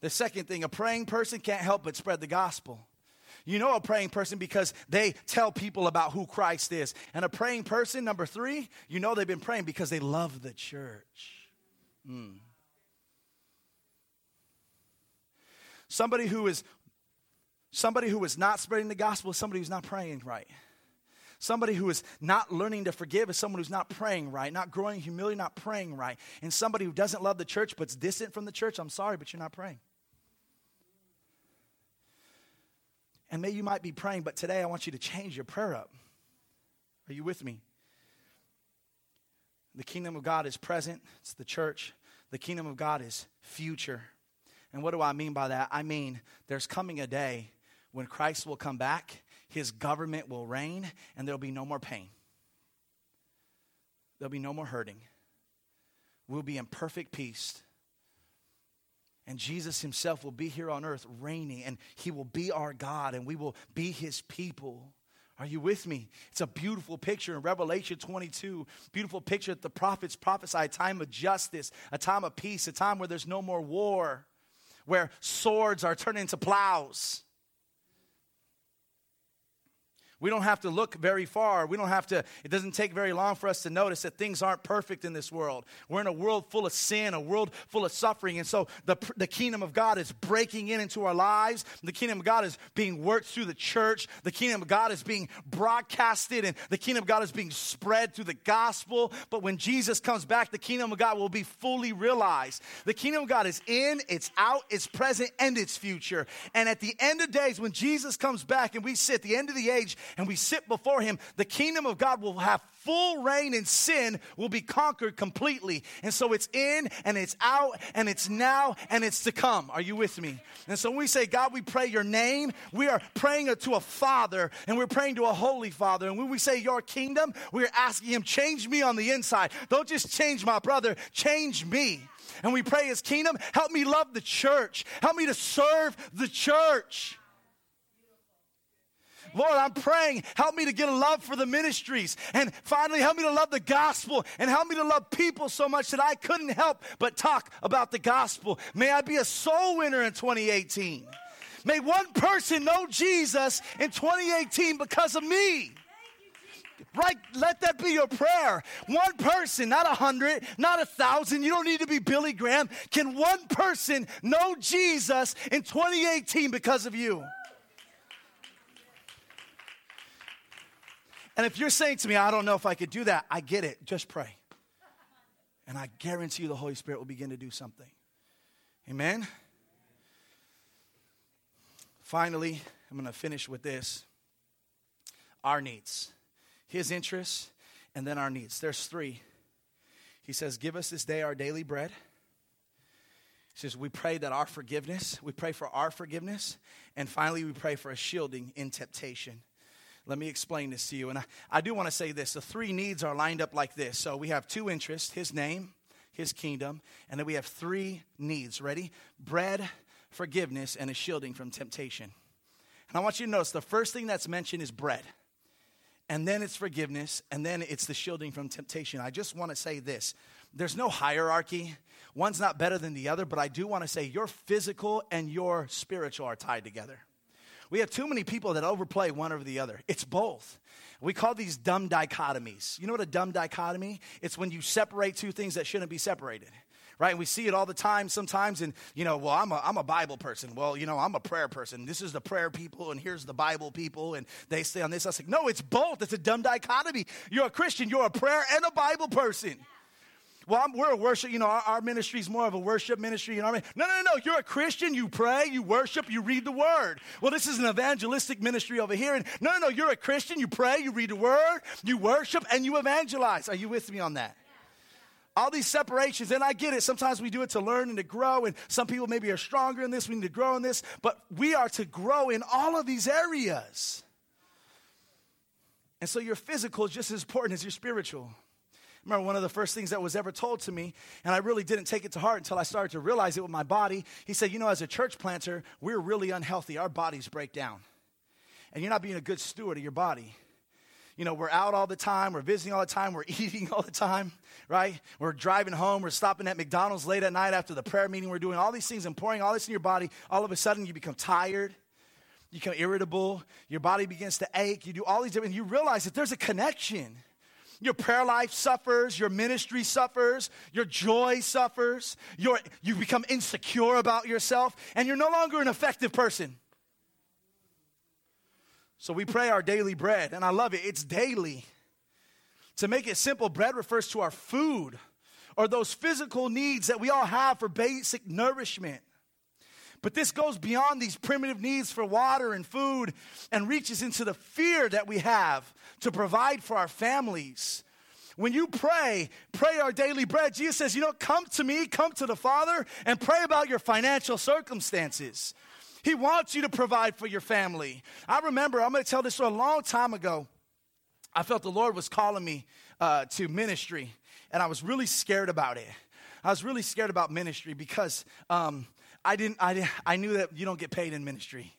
The second thing, a praying person can't help but spread the gospel. You know a praying person because they tell people about who Christ is. And a praying person, number three, you know they've been praying because they love the church. Mm. Somebody who is somebody who is not spreading the gospel is somebody who's not praying right. Somebody who is not learning to forgive is someone who's not praying right, not growing humility, not praying right. And somebody who doesn't love the church but's distant from the church, I'm sorry, but you're not praying. And maybe you might be praying, but today I want you to change your prayer up. Are you with me? The kingdom of God is present, it's the church. The kingdom of God is future. And what do I mean by that? I mean, there's coming a day when Christ will come back, his government will reign, and there'll be no more pain. There'll be no more hurting. We'll be in perfect peace. And Jesus himself will be here on earth reigning, and he will be our God, and we will be his people. Are you with me? It's a beautiful picture in Revelation 22. Beautiful picture that the prophets prophesy a time of justice, a time of peace, a time where there's no more war, where swords are turned into plows, we don't have to look very far. We don't have to, it doesn't take very long for us to notice that things aren't perfect in this world. We're in a world full of sin, a world full of suffering. And so the, the kingdom of God is breaking in into our lives. The kingdom of God is being worked through the church. The kingdom of God is being broadcasted and the kingdom of God is being spread through the gospel. But when Jesus comes back, the kingdom of God will be fully realized. The kingdom of God is in, it's out, it's present, and it's future. And at the end of days, when Jesus comes back and we sit at the end of the age, and we sit before Him, the kingdom of God will have full reign and sin will be conquered completely. And so it's in and it's out and it's now and it's to come. Are you with me? And so when we say, God, we pray your name, we are praying to a Father and we're praying to a Holy Father. And when we say your kingdom, we're asking Him, change me on the inside. Don't just change my brother, change me. And we pray his kingdom, help me love the church, help me to serve the church. Lord, I'm praying, help me to get a love for the ministries. And finally, help me to love the gospel and help me to love people so much that I couldn't help but talk about the gospel. May I be a soul winner in 2018. May one person know Jesus in 2018 because of me. Right? Let that be your prayer. One person, not a hundred, not a thousand. You don't need to be Billy Graham. Can one person know Jesus in 2018 because of you? And if you're saying to me, I don't know if I could do that, I get it. Just pray. And I guarantee you the Holy Spirit will begin to do something. Amen? Finally, I'm going to finish with this our needs, His interests, and then our needs. There's three. He says, Give us this day our daily bread. He says, We pray that our forgiveness, we pray for our forgiveness, and finally, we pray for a shielding in temptation. Let me explain this to you. And I, I do want to say this the three needs are lined up like this. So we have two interests His name, His kingdom, and then we have three needs. Ready? Bread, forgiveness, and a shielding from temptation. And I want you to notice the first thing that's mentioned is bread. And then it's forgiveness, and then it's the shielding from temptation. I just want to say this there's no hierarchy. One's not better than the other, but I do want to say your physical and your spiritual are tied together. We have too many people that overplay one over the other. It's both. We call these dumb dichotomies. You know what a dumb dichotomy? It's when you separate two things that shouldn't be separated right? And we see it all the time sometimes. And, you know, well, I'm a, I'm a Bible person. Well, you know, I'm a prayer person. This is the prayer people, and here's the Bible people, and they stay on this. I was like, no, it's both. It's a dumb dichotomy. You're a Christian, you're a prayer and a Bible person. Well, I'm, we're a worship, you know, our, our ministry is more of a worship ministry. You know what I mean? No, no, no. You're a Christian. You pray, you worship, you read the word. Well, this is an evangelistic ministry over here. And no, no, no. You're a Christian. You pray, you read the word, you worship, and you evangelize. Are you with me on that? all these separations, and I get it. Sometimes we do it to learn and to grow, and some people maybe are stronger in this, we need to grow in this, but we are to grow in all of these areas. And so your physical is just as important as your spiritual remember one of the first things that was ever told to me, and I really didn't take it to heart until I started to realize it with my body. He said, You know, as a church planter, we're really unhealthy. Our bodies break down. And you're not being a good steward of your body. You know, we're out all the time, we're visiting all the time, we're (laughs) eating all the time, right? We're driving home, we're stopping at McDonald's late at night after the prayer meeting, we're doing all these things and pouring all this in your body. All of a sudden, you become tired, you become irritable, your body begins to ache, you do all these different, you realize that there's a connection your prayer life suffers, your ministry suffers, your joy suffers, your, you become insecure about yourself, and you're no longer an effective person. So we pray our daily bread, and I love it. It's daily. To make it simple, bread refers to our food or those physical needs that we all have for basic nourishment. But this goes beyond these primitive needs for water and food and reaches into the fear that we have to provide for our families. When you pray, pray our daily bread, Jesus says, you know, come to me, come to the Father, and pray about your financial circumstances. He wants you to provide for your family. I remember, I'm going to tell this a long time ago. I felt the Lord was calling me uh, to ministry, and I was really scared about it. I was really scared about ministry because um, I didn't, I, I knew that you don't get paid in ministry.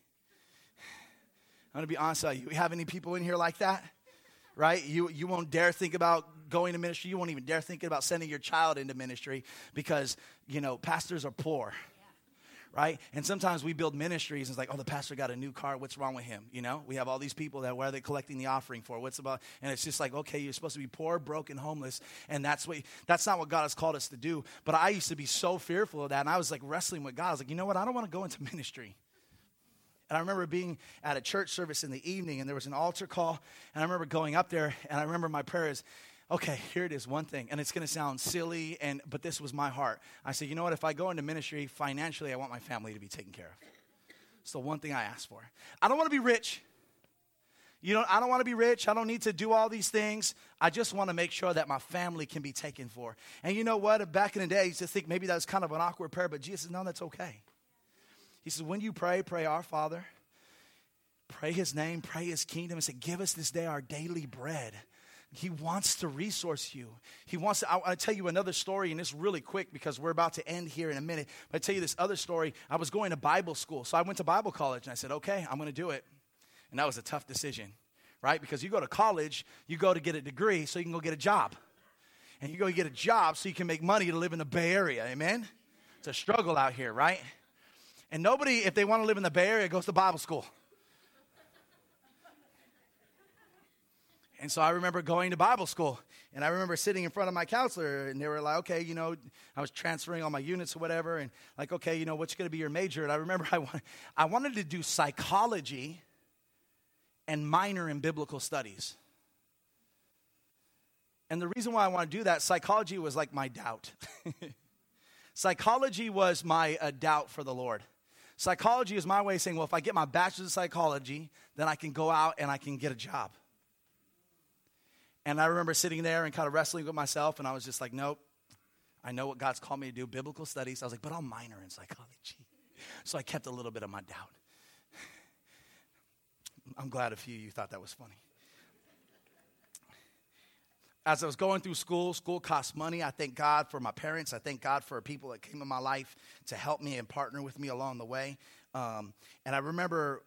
I'm gonna be honest with you. You have any people in here like that? Right? You, you won't dare think about going to ministry. You won't even dare think about sending your child into ministry because, you know, pastors are poor right? And sometimes we build ministries, and it's like, oh, the pastor got a new car. What's wrong with him? You know, we have all these people that where are they collecting the offering for? What's about? And it's just like, okay, you're supposed to be poor, broken, homeless, and that's what that's not what God has called us to do. But I used to be so fearful of that, and I was like wrestling with God. I was like, you know what? I don't want to go into (laughs) ministry. And I remember being at a church service in the evening, and there was an altar call, and I remember going up there, and I remember my prayer is, okay, here it is, one thing, and it's going to sound silly, and but this was my heart. I said, you know what? If I go into ministry financially, I want my family to be taken care of. It's the one thing I ask for. I don't want to be rich. You know, I don't want to be rich. I don't need to do all these things. I just want to make sure that my family can be taken for. And you know what? Back in the day, I used to think maybe that was kind of an awkward prayer, but Jesus says, no, that's okay. He says, when you pray, pray our Father. Pray his name, pray his kingdom, and say, Give us this day our daily bread. He wants to resource you. He wants to. I, I tell you another story, and it's really quick because we're about to end here in a minute. But I tell you this other story. I was going to Bible school, so I went to Bible college, and I said, "Okay, I'm going to do it." And that was a tough decision, right? Because you go to college, you go to get a degree so you can go get a job, and you go get a job so you can make money to live in the Bay Area. Amen. It's a struggle out here, right? And nobody, if they want to live in the Bay Area, goes to Bible school. And so I remember going to Bible school, and I remember sitting in front of my counselor, and they were like, okay, you know, I was transferring all my units or whatever, and like, okay, you know, what's going to be your major? And I remember (laughs) I, wanted, I wanted to do psychology and minor in biblical studies. And the reason why I want to do that, psychology was like my doubt. (laughs) psychology was my uh, doubt for the Lord. Psychology is my way of saying, well, if I get my bachelor's of psychology, then I can go out and I can get a job. And I remember sitting there and kind of wrestling with myself, and I was just like, nope, I know what God's called me to do biblical studies. I was like, but I'll minor in psychology. So I kept a little bit of my doubt. I'm glad a few of you thought that was funny. As I was going through school, school costs money. I thank God for my parents. I thank God for people that came in my life to help me and partner with me along the way. Um, and I remember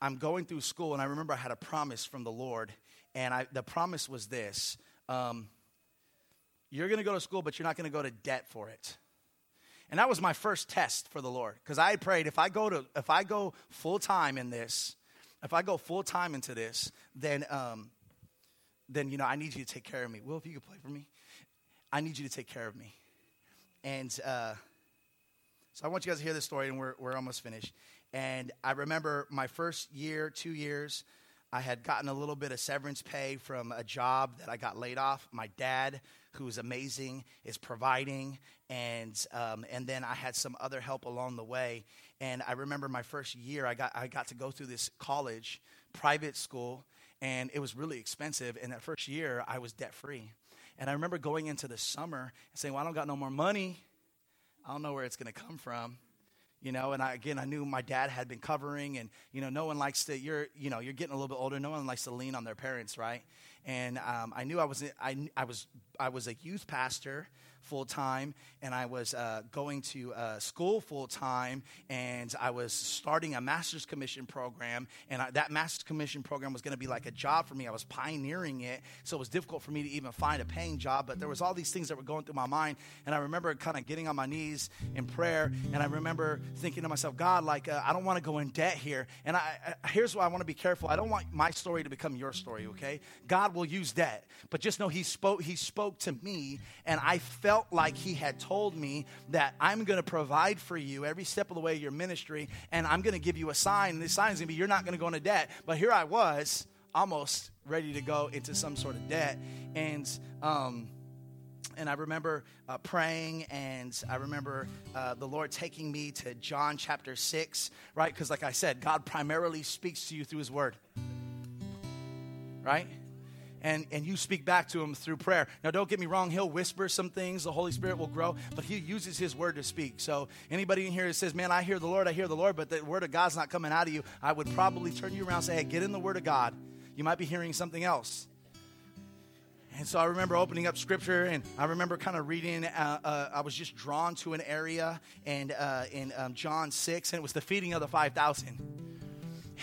I'm going through school, and I remember I had a promise from the Lord and I, the promise was this um, You're going to go to school, but you're not going to go to debt for it. And that was my first test for the Lord because I prayed if I go to if I go full time in this, if I go full time into this, then um, then you know I need you to take care of me. Will, if you could play for me, I need you to take care of me. And uh, so I want you guys to hear this story, and we're we're almost finished. And I remember my first year, two years. I had gotten a little bit of severance pay from a job that I got laid off. My dad, who's amazing, is providing, and um, and then I had some other help along the way. And I remember my first year, I got I got to go through this college, private school, and it was really expensive. And that first year, I was debt free. And I remember going into the summer and saying, "Well, I don't got no more money. I don't know where it's going to come from." You know and I, again i knew my dad had been covering and you know no one likes to you're you know you're getting a little bit older. No one likes to lean on their parents right? And um, i knew i was I, I was i was a youth pastor full time, and I was uh, going to uh, school full time, and I was starting a master's commission program. And I, that master's commission program was going to be like a job for me. I was pioneering it, so it was difficult for me to even find a paying job. But there was all these things that were going through my mind, and I remember kind of getting on my knees in prayer, and I remember thinking to myself, God, like uh, I don't want to go in debt here. And I, I, here's why I want to be careful. I don't want my story to become your story. Okay, God will use debt, but just know He spoke. He spoke to me, and I felt felt like he had told me that I'm going to provide for you every step of the way of your ministry, and I'm going to give you a sign. And this sign is going to be you're not going to go into debt. But here I was, almost ready to go into some sort of debt. And, um, and I remember uh, praying, and I remember uh, the Lord taking me to John chapter 6, right? Because, like I said, God primarily speaks to you through His Word, right? And, and you speak back to him through prayer. Now, don't get me wrong, he'll whisper some things, the Holy Spirit will grow, but he uses his word to speak. So, anybody in here that says, Man, I hear the Lord, I hear the Lord, but the word of God's not coming out of you, I would probably turn you around and say, Hey, get in the word of God. You might be hearing something else. And so I remember opening up scripture and I remember kind of reading. Uh, uh, I was just drawn to an area and uh, in um, John 6, and it was the feeding of the 5,000.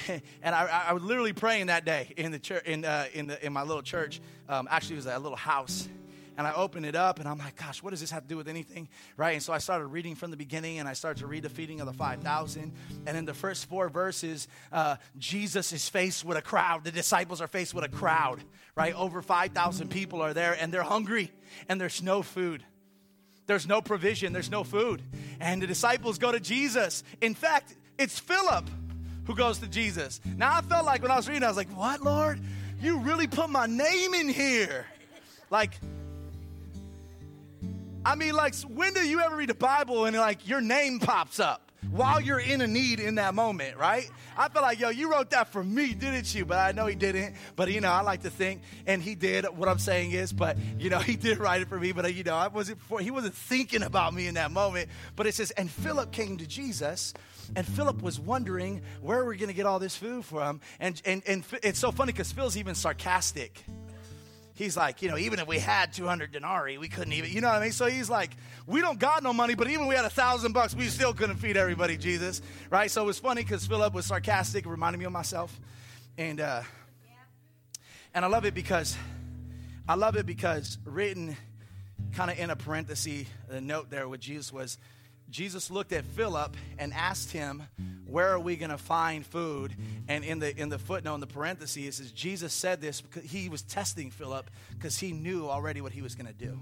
(laughs) and I, I, was literally praying that day in the church, in, uh, in, the, in my little church. Um, actually, it was a little house. And I opened it up, and I'm like, gosh, what does this have to do with anything? Right? And so I started reading from the beginning, and I started to read the feeding of the 5,000. And in the first four verses, uh, Jesus is faced with a crowd. The disciples are faced with a crowd, right? Over 5,000 people are there, and they're hungry, and there's no food. There's no provision, there's no food. And the disciples go to Jesus. In fact, it's Philip who goes to Jesus. Now I felt like when I was reading, I was like, what, Lord? You really put my name in here. Like, I mean, like, when do you ever read the Bible and like your name pops up? While you're in a need in that moment, right? I feel like, yo, you wrote that for me, didn't you? But I know he didn't. But, you know, I like to think, and he did. What I'm saying is, but, you know, (laughs) he did write it for me. But, you know, I wasn't, for, he wasn't thinking about me in that moment. But it says, and Philip came to Jesus, and Philip was wondering where we're going to get all this food from. And, and, and it's so funny because Phil's even sarcastic he's like, you know, even if we had 200 denarii, we couldn't even, you know what I mean? So he's like, we don't got no money, but even we had a thousand bucks, we still couldn't feed everybody, Jesus, right? So it was funny because Philip was sarcastic, reminding me of myself. And, uh, and I love it because, I love it because written kind of in a parenthesis, the note there with Jesus was, Jesus looked at Philip and asked him, Where are we going to find food? And in the, in the footnote, in the parentheses, says, Jesus said this because he was testing Philip because he knew already what he was going to do.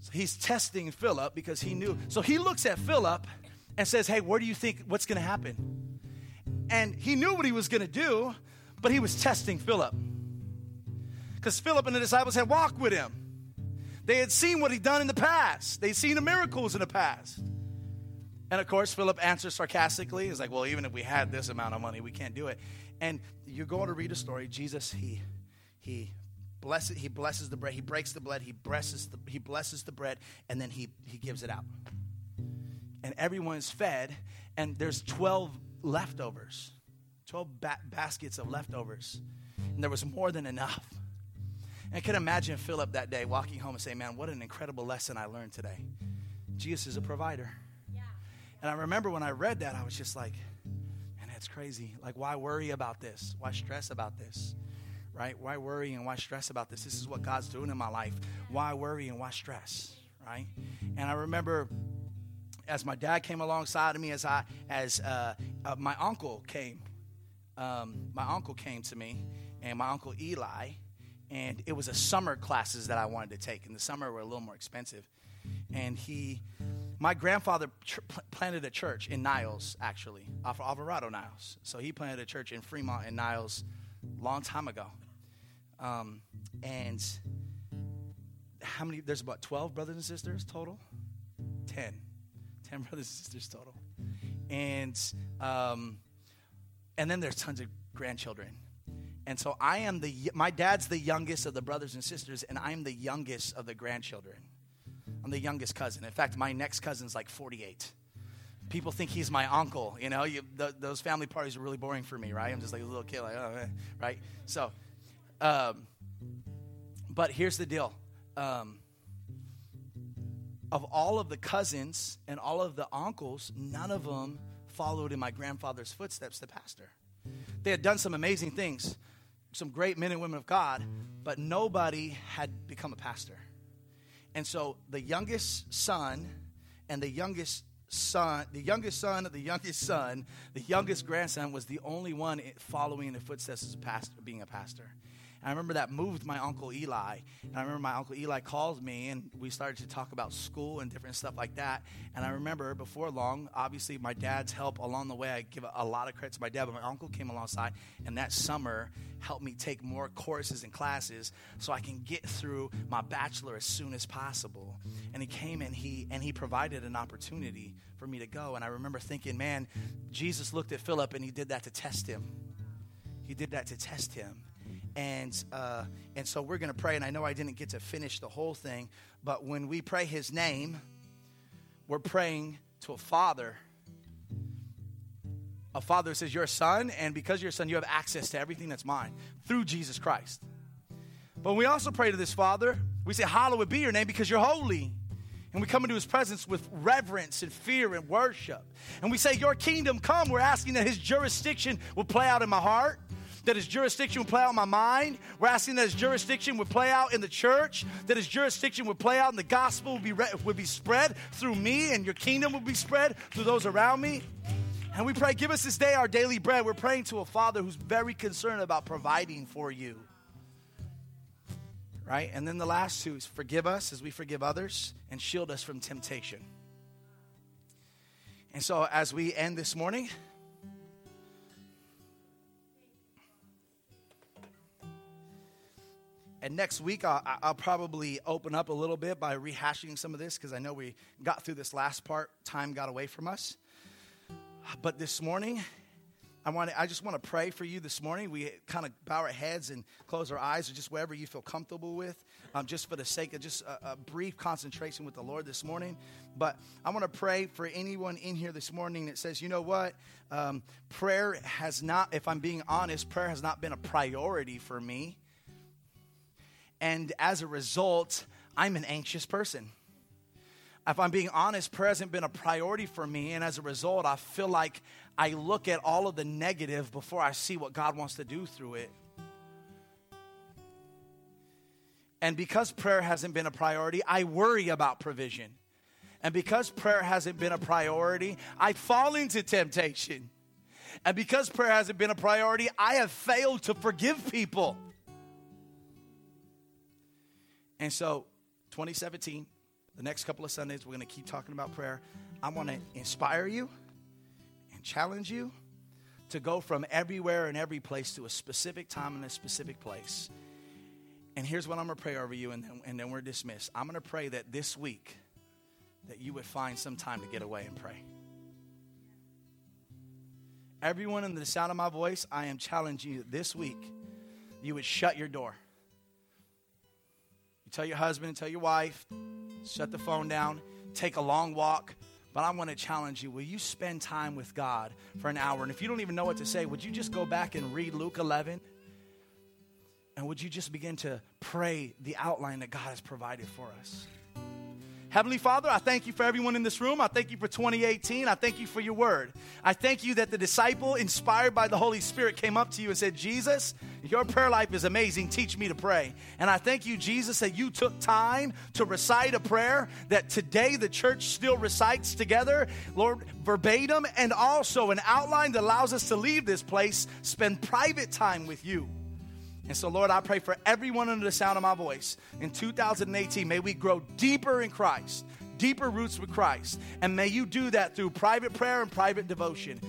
So he's testing Philip because he knew. So he looks at Philip and says, Hey, where do you think what's going to happen? And he knew what he was going to do, but he was testing Philip. Because Philip and the disciples had walked with him. They had seen what he'd done in the past, they'd seen the miracles in the past. And of course, Philip answers sarcastically. He's like, Well, even if we had this amount of money, we can't do it. And you're going to read a story. Jesus, he, he blesses, he blesses the bread, he breaks the bread, he blesses the, he blesses the bread, and then he, he gives it out. And everyone's fed, and there's 12 leftovers, 12 ba- baskets of leftovers. And there was more than enough. And I can imagine Philip that day walking home and saying, Man, what an incredible lesson I learned today. Jesus is a provider. Yeah. And I remember when I read that, I was just like, Man, that's crazy. Like, why worry about this? Why stress about this? Right? Why worry and why stress about this? This is what God's doing in my life. Why worry and why stress? Right? And I remember as my dad came alongside of me, as I, as uh, uh, my uncle came, um, my uncle came to me, and my uncle Eli, and it was a summer classes that I wanted to take. In the summer were a little more expensive, and he, my grandfather tr- planted a church in Niles, actually, off of Alvarado Niles. So he planted a church in Fremont and Niles, long time ago, um, and how many? There's about twelve brothers and sisters total. Ten. Ten (laughs) brothers and sisters total, and um, and then there's tons of grandchildren and so I am the, my dad's the youngest of the brothers and sisters, and I'm the youngest of the grandchildren. I'm the youngest cousin. In fact, my next cousin's like 48. People think he's my uncle. You know, you, those family parties are really boring for me, right? I'm just like a little kid, like, oh, man, right? So, um, but here's the deal. Um, of all of the cousins and all of the uncles, none of them followed in my grandfather's footsteps, the pastor. They had done some amazing things, some great men and women of God, but nobody had become a pastor. And so the youngest son and the youngest son, the youngest son of the youngest son, the youngest grandson was the only one following in the footsteps a pastor, being a pastor. I remember that moved my uncle Eli. And I remember my uncle Eli called me and we started to talk about school and different stuff like that. And I remember before long, obviously my dad's help along the way, I give a lot of credit to my dad, but my uncle came alongside and that summer helped me take more courses and classes so I can get through my bachelor as soon as possible. And he came and he and he provided an opportunity for me to go. And I remember thinking, man, Jesus looked at Philip and he did that to test him. He did that to test him and uh, and so we're going to pray. And I know I didn't get to finish the whole thing, but when we pray His name, we're praying to a Father. A Father who says, "You're a son, and because you're a son, you have access to everything that's mine through Jesus Christ." But we also pray to this Father. We say, "Hallowed be your name, because you're holy." And we come into his presence with reverence and fear and worship. And we say, Your kingdom come. We're asking that his jurisdiction will play out in my heart that his jurisdiction would play out in my mind. We're asking that his jurisdiction would play out in the church, that his jurisdiction would play out and the gospel would be, re- would be spread through me and your kingdom would be spread through those around me. And we pray, give us this day our daily bread. We're praying to a Father who's very concerned about providing for you. Right? And then the last two is forgive us as we forgive others and shield us from temptation. And so as we end this morning, And next week, I'll, I'll, probably open up a little bit by rehashing some of this because I know we got through this last part. Time got away from us. But this morning, I, want I just want to pray for you this morning. We kind of bow our heads and close our eyes, or just wherever you feel comfortable with, um, just for the sake of just a, a, brief concentration with the Lord this morning. But I want to pray for anyone in here this morning that says, you know what? Um, prayer has not, if I'm being honest, prayer has not been a priority for me. And as a result, I'm an anxious person if I'm being honest, prayer hasn't been a priority for me. And as a result, I feel like I look at all of the negative before I see what God wants to do through it. And because prayer hasn't been a priority, I worry about provision. And because prayer hasn't been a priority, I fall into temptation. And because prayer hasn't been a priority, I have failed to forgive people. And so, 2017, the next couple of Sundays, we're going to keep talking about prayer. I want to inspire you and challenge you to go from everywhere and every place to a specific time and a specific place. And here's what I'm going to pray over you, and then, and then we're dismissed. I'm going to pray that this week that you would find some time to get away and pray. Everyone in the sound of my voice, I am challenging you this week, you would shut your door. Tell your husband, and tell your wife, shut the phone down, take a long walk, but I want to challenge you. Will you spend time with God for an hour? And if you don't even know what to say, would you just go back and read Luke 11? And would you just begin to pray the outline that God has provided for us? Heavenly Father, I thank you for everyone in this room. I thank you for 2018. I thank you for your word. I thank you that the disciple, inspired by the Holy Spirit, came up to you and said, Jesus, your prayer life is amazing. Teach me to pray. And I thank you, Jesus, that you took time to recite a prayer that today the church still recites together, Lord, verbatim, and also an outline that allows us to leave this place, spend private time with you. And so, Lord, I pray for everyone under the sound of my voice in 2018. May we grow deeper in Christ, deeper roots with Christ. And may you do that through private prayer and private devotion.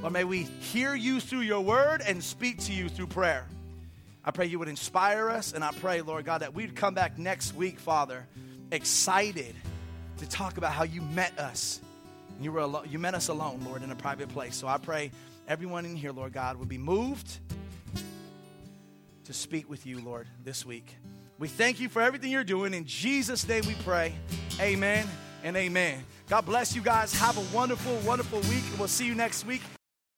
Lord, may we hear you through your word and speak to you through prayer. I pray you would inspire us. And I pray, Lord God, that we'd come back next week, Father, excited to talk about how you met us. You, were alo- you met us alone, Lord, in a private place. So I pray everyone in here, Lord God, would be moved to speak with you, Lord, this week. We thank you for everything you're doing. In Jesus' name we pray. Amen and amen. God bless you guys. Have a wonderful, wonderful week. We'll see you next week.